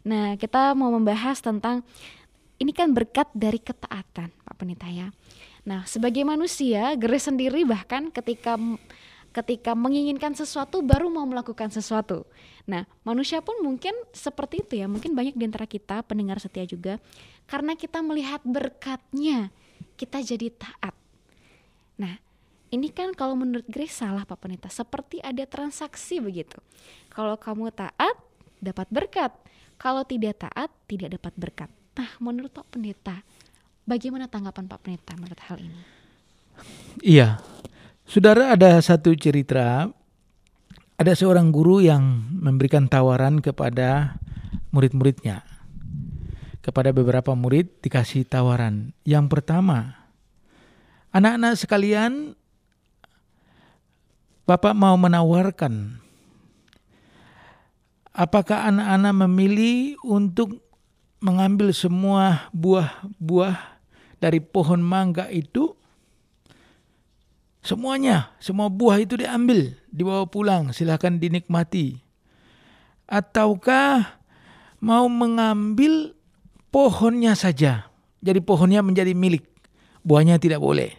Speaker 3: nah kita mau membahas tentang ini kan berkat dari ketaatan Pak Pendeta ya. Nah sebagai manusia, Grace sendiri bahkan ketika ketika menginginkan sesuatu baru mau melakukan sesuatu. Nah manusia pun mungkin seperti itu ya, mungkin banyak di antara kita pendengar setia juga, karena kita melihat berkatnya kita jadi taat. Nah ini kan kalau menurut Grace salah Pak Pendeta, seperti ada transaksi begitu. Kalau kamu taat, dapat berkat. Kalau tidak taat, tidak dapat berkat. Nah, menurut Pak Pendeta, bagaimana tanggapan Pak Pendeta menurut hal ini?
Speaker 2: Iya, saudara ada satu cerita, ada seorang guru yang memberikan tawaran kepada murid-muridnya. Kepada beberapa murid dikasih tawaran. Yang pertama, anak-anak sekalian, Bapak mau menawarkan, apakah anak-anak memilih untuk mengambil semua buah-buah dari pohon mangga itu? Semuanya, semua buah itu diambil, dibawa pulang, silahkan dinikmati. Ataukah mau mengambil pohonnya saja, jadi pohonnya menjadi milik, buahnya tidak boleh.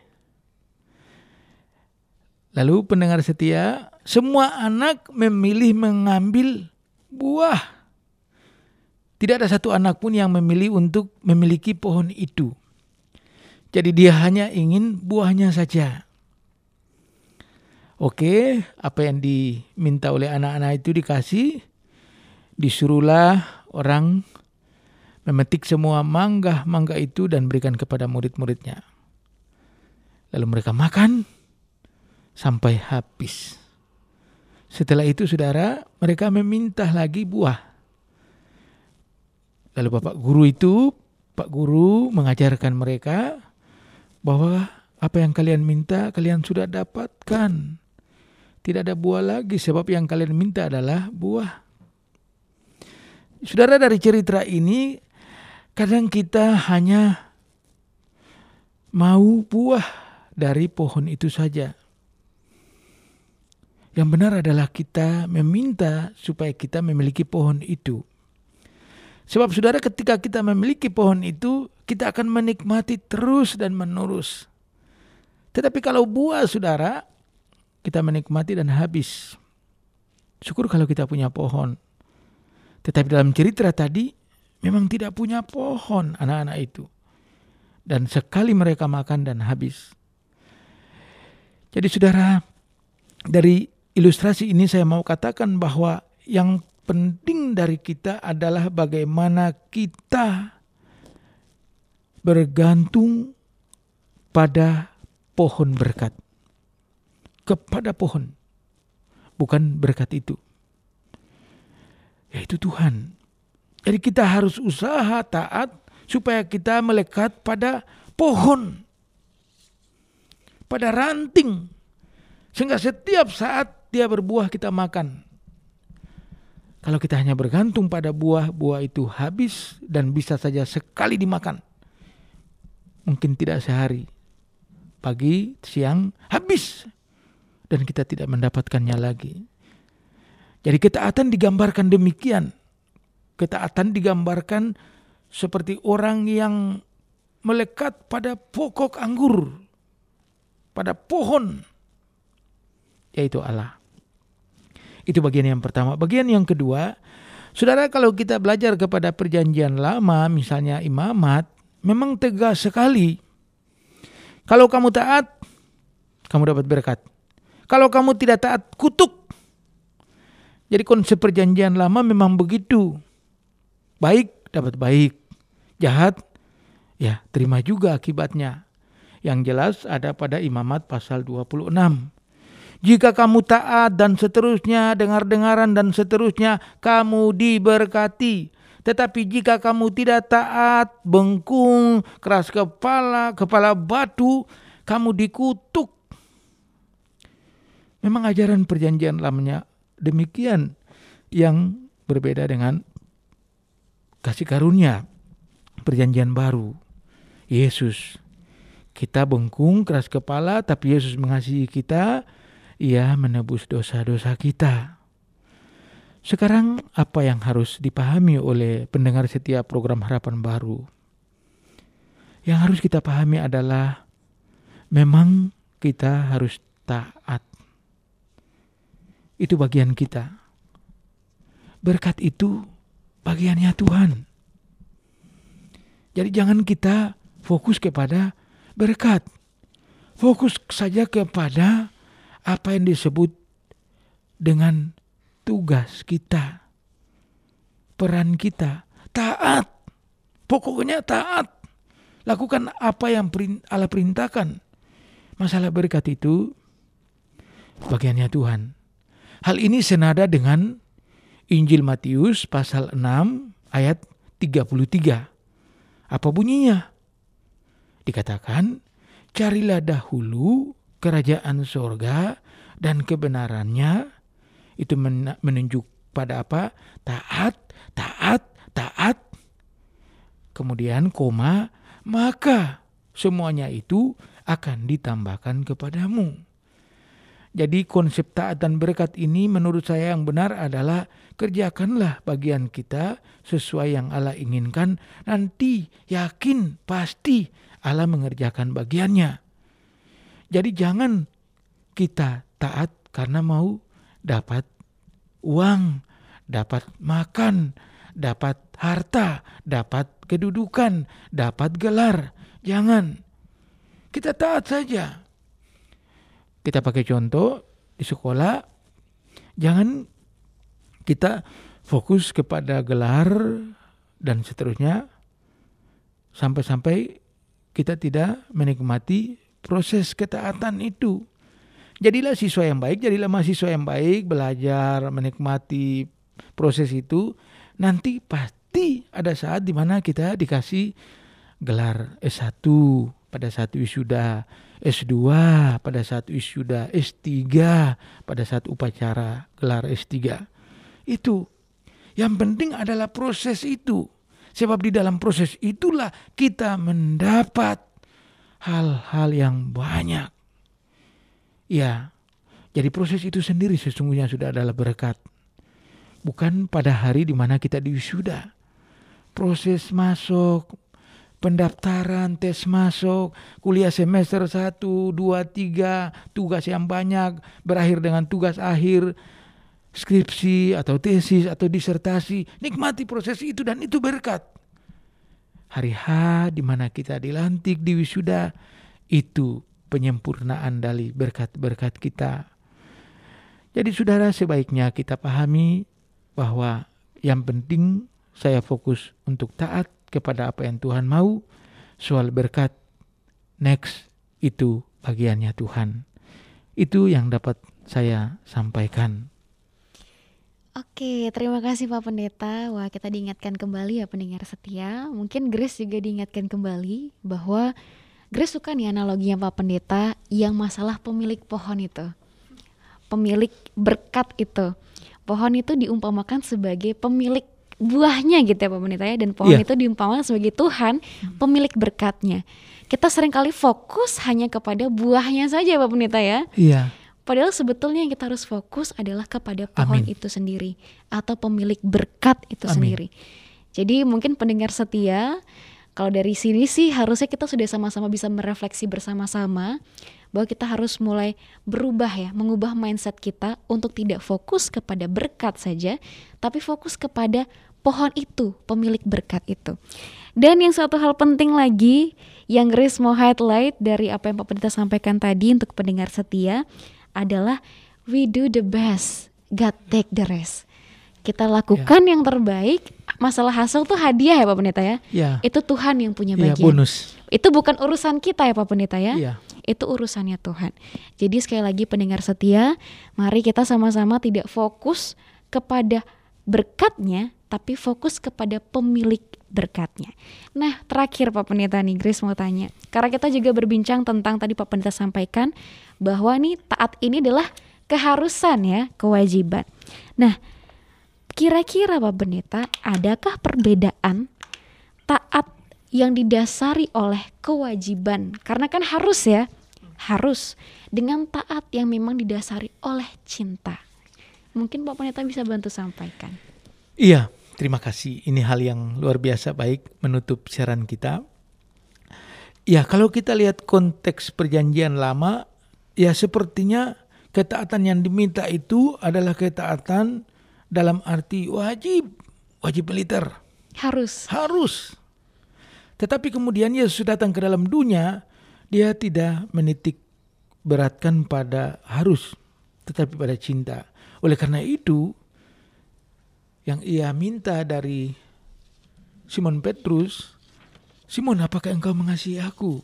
Speaker 2: Lalu pendengar setia, semua anak memilih mengambil buah. Tidak ada satu anak pun yang memilih untuk memiliki pohon itu. Jadi dia hanya ingin buahnya saja. Oke, apa yang diminta oleh anak-anak itu dikasih. Disuruhlah orang memetik semua mangga-mangga itu dan berikan kepada murid-muridnya. Lalu mereka makan sampai habis. Setelah itu saudara, mereka meminta lagi buah. Lalu Bapak Guru itu, Pak Guru mengajarkan mereka bahwa apa yang kalian minta kalian sudah dapatkan. Tidak ada buah lagi sebab yang kalian minta adalah buah. Saudara dari cerita ini kadang kita hanya mau buah dari pohon itu saja. Yang benar adalah kita meminta supaya kita memiliki pohon itu. Sebab saudara ketika kita memiliki pohon itu, kita akan menikmati terus dan menerus. Tetapi kalau buah saudara, kita menikmati dan habis. Syukur kalau kita punya pohon. Tetapi dalam cerita tadi, memang tidak punya pohon anak-anak itu. Dan sekali mereka makan dan habis. Jadi saudara, dari ilustrasi ini saya mau katakan bahwa yang penting dari kita adalah bagaimana kita bergantung pada pohon berkat. Kepada pohon. Bukan berkat itu. Yaitu Tuhan. Jadi kita harus usaha taat supaya kita melekat pada pohon. Pada ranting. Sehingga setiap saat dia berbuah kita makan. Kalau kita hanya bergantung pada buah, buah itu habis dan bisa saja sekali dimakan. Mungkin tidak sehari. Pagi, siang, habis. Dan kita tidak mendapatkannya lagi. Jadi ketaatan digambarkan demikian. Ketaatan digambarkan seperti orang yang melekat pada pokok anggur. Pada pohon. Yaitu Allah. Itu bagian yang pertama. Bagian yang kedua, saudara kalau kita belajar kepada perjanjian lama, misalnya imamat, memang tegas sekali. Kalau kamu taat, kamu dapat berkat. Kalau kamu tidak taat, kutuk. Jadi konsep perjanjian lama memang begitu. Baik dapat baik, jahat ya terima juga akibatnya. Yang jelas ada pada imamat pasal 26. Jika kamu taat dan seterusnya, dengar-dengaran dan seterusnya, kamu diberkati. Tetapi jika kamu tidak taat, bengkung, keras kepala, kepala batu, kamu dikutuk. Memang ajaran perjanjian lamanya demikian yang berbeda dengan kasih karunia perjanjian baru. Yesus. Kita bengkung, keras kepala, tapi Yesus mengasihi kita, ia menebus dosa-dosa kita. Sekarang apa yang harus dipahami oleh pendengar setiap program harapan baru? Yang harus kita pahami adalah memang kita harus taat. Itu bagian kita. Berkat itu bagiannya Tuhan. Jadi jangan kita fokus kepada berkat. Fokus saja kepada apa yang disebut dengan tugas kita, peran kita, taat. Pokoknya taat. Lakukan apa yang Allah perintahkan. Masalah berkat itu bagiannya Tuhan. Hal ini senada dengan Injil Matius pasal 6 ayat 33. Apa bunyinya? Dikatakan, carilah dahulu kerajaan sorga dan kebenarannya itu menunjuk pada apa? Taat, taat, taat. Kemudian koma, maka semuanya itu akan ditambahkan kepadamu. Jadi konsep taat dan berkat ini menurut saya yang benar adalah kerjakanlah bagian kita sesuai yang Allah inginkan. Nanti yakin pasti Allah mengerjakan bagiannya. Jadi jangan kita taat karena mau dapat uang, dapat makan, dapat harta, dapat kedudukan, dapat gelar. Jangan. Kita taat saja. Kita pakai contoh di sekolah, jangan kita fokus kepada gelar dan seterusnya sampai-sampai kita tidak menikmati proses ketaatan itu. Jadilah siswa yang baik, jadilah mahasiswa yang baik, belajar, menikmati proses itu. Nanti pasti ada saat di mana kita dikasih gelar S1 pada saat wisuda, S2 pada saat wisuda, S3 pada saat upacara gelar S3. Itu Yang penting adalah proses itu. Sebab di dalam proses itulah kita mendapat hal-hal yang banyak. Ya, jadi proses itu sendiri sesungguhnya sudah adalah berkat. Bukan pada hari di mana kita diwisuda. Proses masuk, pendaftaran, tes masuk, kuliah semester 1, 2, 3, tugas yang banyak, berakhir dengan tugas akhir, skripsi atau tesis atau disertasi. Nikmati proses itu dan itu berkat. Hari H di mana kita dilantik di wisuda itu penyempurnaan dari berkat-berkat kita. Jadi saudara sebaiknya kita pahami bahwa yang penting saya fokus untuk taat kepada apa yang Tuhan mau. Soal berkat next itu bagiannya Tuhan. Itu yang dapat saya sampaikan.
Speaker 3: Oke, terima kasih Pak Pendeta. Wah, kita diingatkan kembali ya pendengar setia. Mungkin Grace juga diingatkan kembali bahwa Grace suka nih analoginya Pak Pendeta yang masalah pemilik pohon itu. Pemilik berkat itu. Pohon itu diumpamakan sebagai pemilik buahnya gitu ya Pak Pendeta ya dan pohon
Speaker 2: Iya.
Speaker 3: itu diumpamakan sebagai Tuhan pemilik berkatnya. Kita sering kali fokus hanya kepada buahnya saja Pak Pendeta ya.
Speaker 2: Iya,
Speaker 3: Padahal sebetulnya yang kita harus fokus adalah kepada pohon
Speaker 2: Amin.
Speaker 3: itu sendiri atau pemilik berkat itu
Speaker 2: Amin.
Speaker 3: sendiri. Jadi mungkin pendengar setia, kalau dari sini sih harusnya kita sudah sama-sama bisa merefleksi bersama-sama bahwa kita harus mulai berubah ya, mengubah mindset kita untuk tidak fokus kepada berkat saja, tapi fokus kepada pohon itu, pemilik berkat itu. Dan yang satu hal penting lagi yang Grace mau highlight dari apa yang Pak Pendeta sampaikan tadi untuk pendengar setia adalah we do the best, God take the rest. Kita lakukan yang terbaik, masalah hasil tuh hadiah ya Pak Pendeta ya.
Speaker 2: iya,
Speaker 3: Itu Tuhan yang punya
Speaker 2: iya
Speaker 3: bagian.
Speaker 2: bonus.
Speaker 3: Itu bukan urusan kita ya Pak Pendeta ya.
Speaker 2: Iya.
Speaker 3: Itu urusannya Tuhan. Jadi sekali lagi pendengar setia, mari kita sama-sama tidak fokus kepada berkatnya, tapi fokus kepada pemilik berkatnya. Nah, terakhir Pak Pendeta nih, Grace mau tanya. Karena kita juga berbincang tentang tadi Pak Pendeta sampaikan bahwa nih taat ini adalah keharusan ya, kewajiban. Nah, kira-kira Pak Pendeta, adakah perbedaan taat yang didasari oleh kewajiban? Karena kan harus ya, harus dengan taat yang memang didasari oleh cinta. Mungkin Pak Pendeta bisa bantu sampaikan.
Speaker 2: Iya, terima kasih. Ini hal yang luar biasa baik menutup siaran kita. Ya, kalau kita lihat konteks perjanjian lama, ya sepertinya ketaatan yang diminta itu adalah ketaatan dalam arti wajib, wajib militer,
Speaker 3: Harus.
Speaker 2: harus. Tetapi kemudian Yesus datang ke dalam dunia, dia tidak menitik beratkan pada harus, tetapi pada cinta. Oleh karena itu, yang ia minta dari Simon Petrus, Simon, apakah engkau mengasihi aku?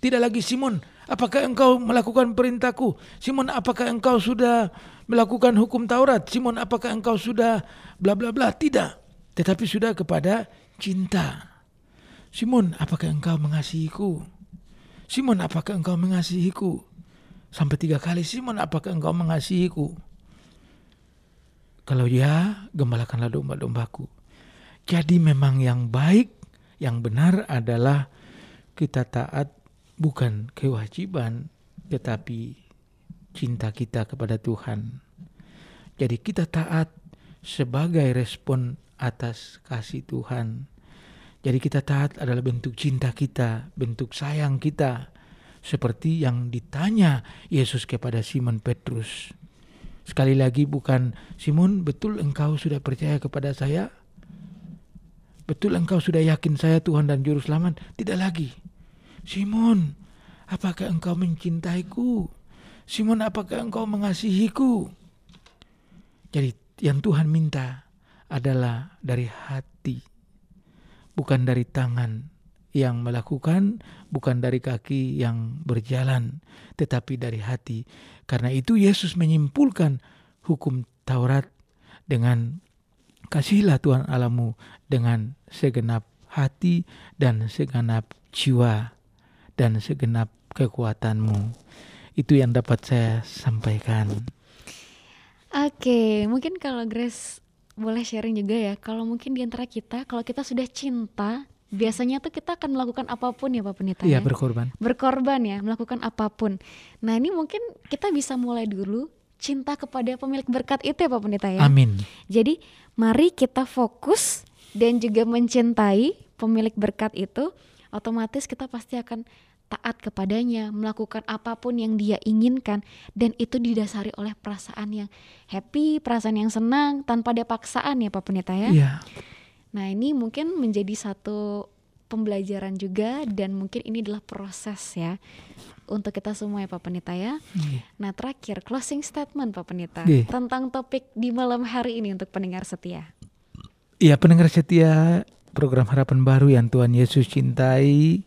Speaker 2: Tidak lagi Simon, apakah engkau melakukan perintahku? Simon, apakah engkau sudah melakukan hukum Taurat? Simon, apakah engkau sudah bla bla bla? Tidak, tetapi sudah kepada cinta. Simon, apakah engkau mengasihiku? Simon, apakah engkau mengasihiku? Sampai tiga kali, Simon, apakah engkau mengasihiku? Kalau ya, gembalakanlah domba-dombaku. Jadi memang yang baik, yang benar adalah kita taat bukan kewajiban, tetapi cinta kita kepada Tuhan. Jadi kita taat sebagai respon atas kasih Tuhan. Jadi kita taat adalah bentuk cinta kita, bentuk sayang kita. Seperti yang ditanya Yesus kepada Simon Petrus. Sekali lagi bukan Simon betul engkau sudah percaya kepada saya? Betul engkau sudah yakin saya Tuhan dan Juru Selamat? Tidak lagi. Simon, apakah engkau mencintaiku? Simon, apakah engkau mengasihiku? Jadi yang Tuhan minta adalah dari hati, bukan dari tangan yang melakukan, bukan dari kaki yang berjalan, tetapi dari hati. Karena itu Yesus menyimpulkan hukum Taurat dengan kasihilah Tuhan Allahmu dengan segenap hati dan segenap jiwa dan segenap kekuatanmu. Itu yang dapat saya sampaikan.
Speaker 3: Oke, mungkin kalau Grace boleh sharing juga ya. Kalau mungkin di antara kita, kalau kita sudah cinta, biasanya tuh kita akan melakukan apa pun ya Pak Pendeta
Speaker 2: Iya
Speaker 3: ya.
Speaker 2: berkorban.
Speaker 3: berkorban ya, melakukan apa pun. Nah, ini mungkin kita bisa mulai dulu cinta kepada pemilik berkat itu ya Pak Pendeta ya.
Speaker 2: Amin.
Speaker 3: Jadi, mari kita fokus dan juga mencintai pemilik berkat itu, otomatis kita pasti akan taat kepadanya, melakukan apa pun yang dia inginkan dan itu didasari oleh perasaan yang happy, perasaan yang senang tanpa ada paksaan ya Pak Pendeta ya.
Speaker 2: Iya.
Speaker 3: Nah, ini mungkin menjadi satu pembelajaran juga dan mungkin ini adalah proses ya untuk kita semua ya Pak Penita ya.
Speaker 2: Iya.
Speaker 3: Nah, terakhir closing statement Pak Penita
Speaker 2: Oke.
Speaker 3: tentang topik di malam hari ini untuk pendengar setia.
Speaker 2: Iya pendengar setia program harapan baru yang Tuhan Yesus cintai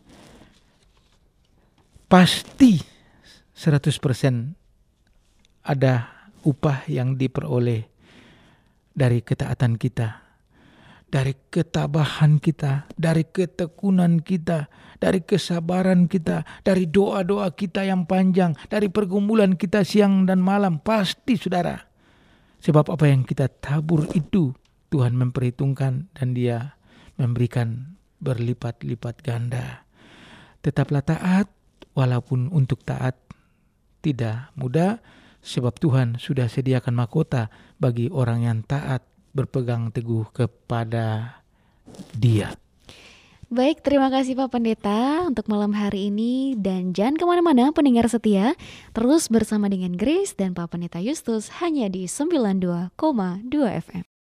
Speaker 2: pasti 100% ada upah yang diperoleh dari ketaatan kita, dari ketabahan kita, dari ketekunan kita, dari kesabaran kita, dari doa-doa kita yang panjang, dari pergumulan kita siang dan malam, pasti saudara. Sebab apa yang kita tabur itu Tuhan memperhitungkan dan dia memberikan berlipat-lipat ganda. Tetaplah taat walaupun untuk taat tidak mudah sebab Tuhan sudah sediakan mahkota bagi orang yang taat berpegang teguh kepada dia.
Speaker 3: Baik, terima kasih Pak Pendeta untuk malam hari ini dan jangan ke mana-mana pendengar setia terus bersama dengan Grace dan Pak Pendeta Justus hanya di 92,2 FM.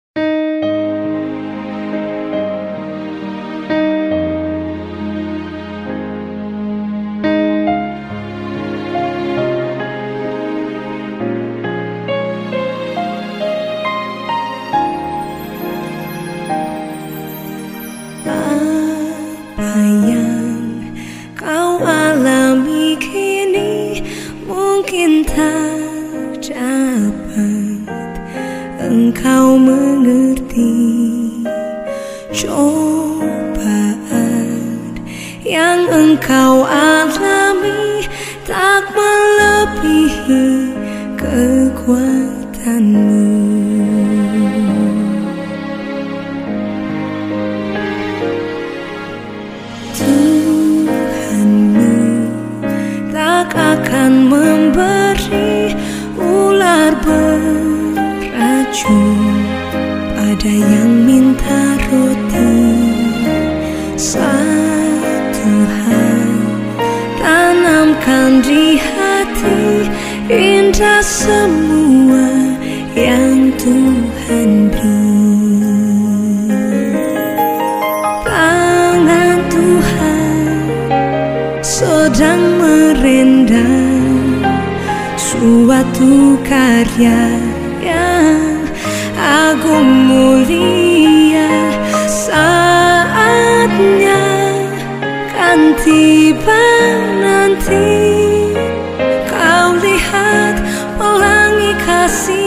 Speaker 5: Tak dapat engkau mengerti cobaan yang engkau alami tak melebihi kekuatanmu. Tuhanmu tak akan memberi beracun pada yang minta roti. Satu hal tanamkan di hati indah semua yang Tuhan beri. Tangan Tuhan sedang merendam suatu karya yang agung mulia saatnya kan tiba nanti. Kau lihat pelangi kasihnya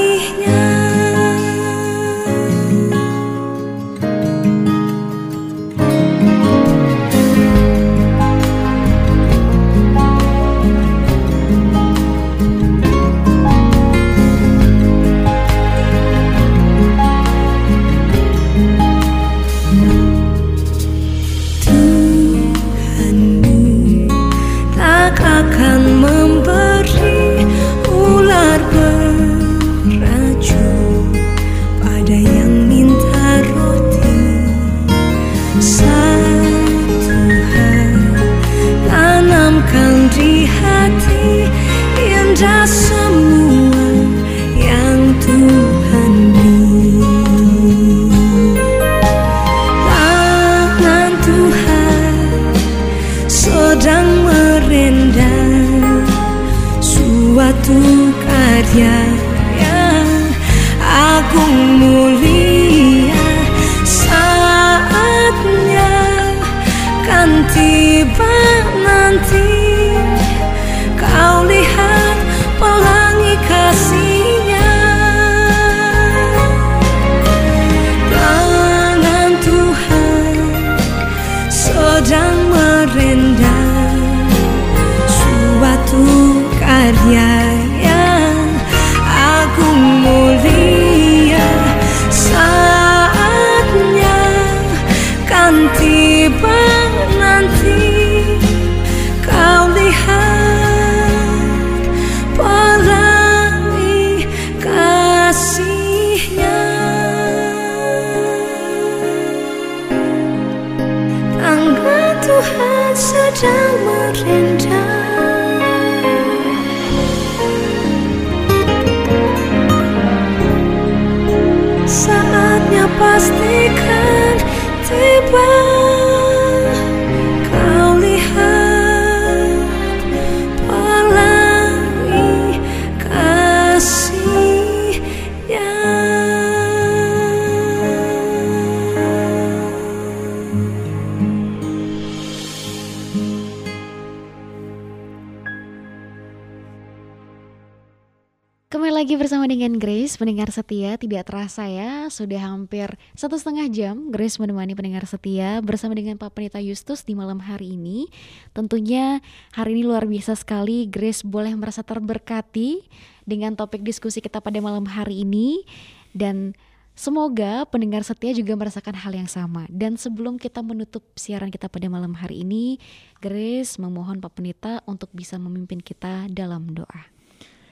Speaker 3: setia. Tidak terasa ya, sudah hampir satu setengah jam Grace menemani pendengar setia bersama dengan Pak Penita Justus di malam hari ini. Tentunya hari ini luar biasa sekali, Grace boleh merasa terberkati dengan topik diskusi kita pada malam hari ini. Dan semoga pendengar setia juga merasakan hal yang sama. Dan sebelum kita menutup siaran kita pada malam hari ini, Grace memohon Pak Penita untuk bisa memimpin kita dalam doa.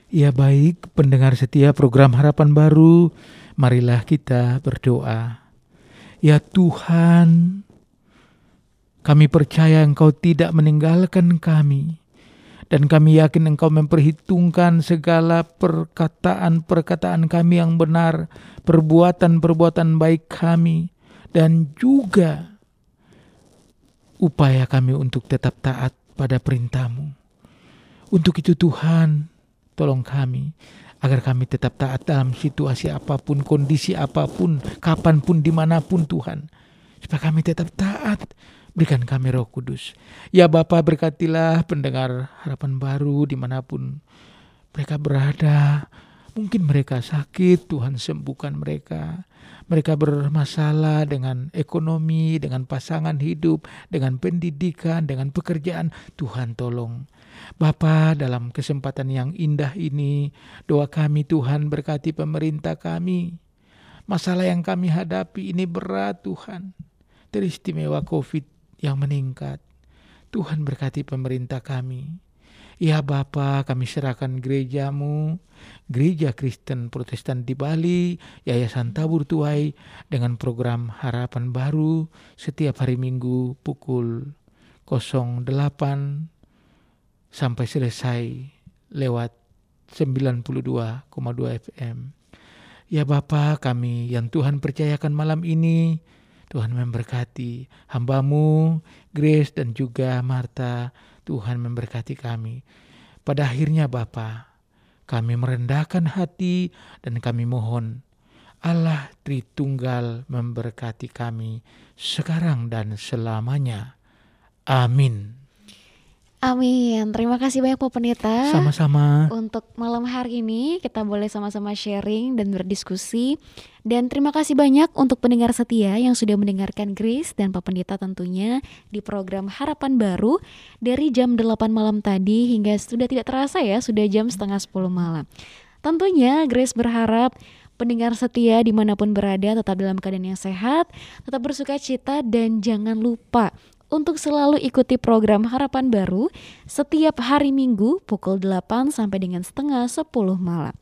Speaker 2: Ya baik, pendengar setia program Harapan Baru, marilah kita berdoa. Ya Tuhan, kami percaya Engkau tidak meninggalkan kami. Dan kami yakin Engkau memperhitungkan segala perkataan-perkataan kami yang benar, perbuatan-perbuatan baik kami, dan juga upaya kami untuk tetap taat pada perintah-Mu. Untuk itu Tuhan, tolong kami agar kami tetap taat dalam situasi apa pun, kondisi apa pun, kapan pun, di mana pun Tuhan. Supaya kami tetap taat, berikan kami roh kudus. Ya Bapa berkatilah pendengar harapan baru di mana pun mereka berada. Mungkin mereka sakit, Tuhan sembuhkan mereka. Mereka bermasalah dengan ekonomi, dengan pasangan hidup, dengan pendidikan, dengan pekerjaan. Tuhan tolong. Bapa dalam kesempatan yang indah ini, doa kami Tuhan berkati pemerintah kami. Masalah yang kami hadapi ini berat Tuhan. Teristimewa COVID yang meningkat. Tuhan berkati pemerintah kami. Ya Bapa, kami serahkan gerejamu, Gereja Kristen Protestan di Bali, Yayasan Tabur Tuai, dengan program Harapan Baru setiap hari Minggu pukul 08 sampai selesai lewat 92,2 FM. Ya Bapa kami yang Tuhan percayakan malam ini, Tuhan memberkati hambamu, Grace dan juga Marta, Tuhan memberkati kami. Pada akhirnya Bapa, kami merendahkan hati dan kami mohon Allah Tritunggal memberkati kami sekarang dan selamanya. Amin.
Speaker 3: Amin. Terima kasih banyak Pak Penita.
Speaker 2: Sama-sama.
Speaker 3: Untuk malam hari ini kita boleh sama-sama sharing dan berdiskusi. Dan terima kasih banyak untuk pendengar setia yang sudah mendengarkan Grace dan Pak Pendeta tentunya di program Harapan Baru dari jam 8 malam tadi hingga sudah tidak terasa ya, sudah jam setengah 10 malam. Tentunya Grace berharap pendengar setia di mana pun berada tetap dalam keadaan yang sehat, tetap bersuka cita dan jangan lupa untuk selalu ikuti program Harapan Baru setiap hari Minggu pukul 8 sampai dengan setengah 10 malam.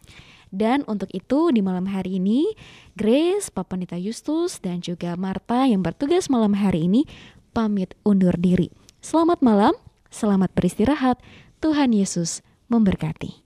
Speaker 3: Dan untuk itu di malam hari ini Grace, Papa Nita Justus dan juga Marta yang bertugas malam hari ini pamit undur diri. Selamat malam, selamat beristirahat. Tuhan Yesus memberkati.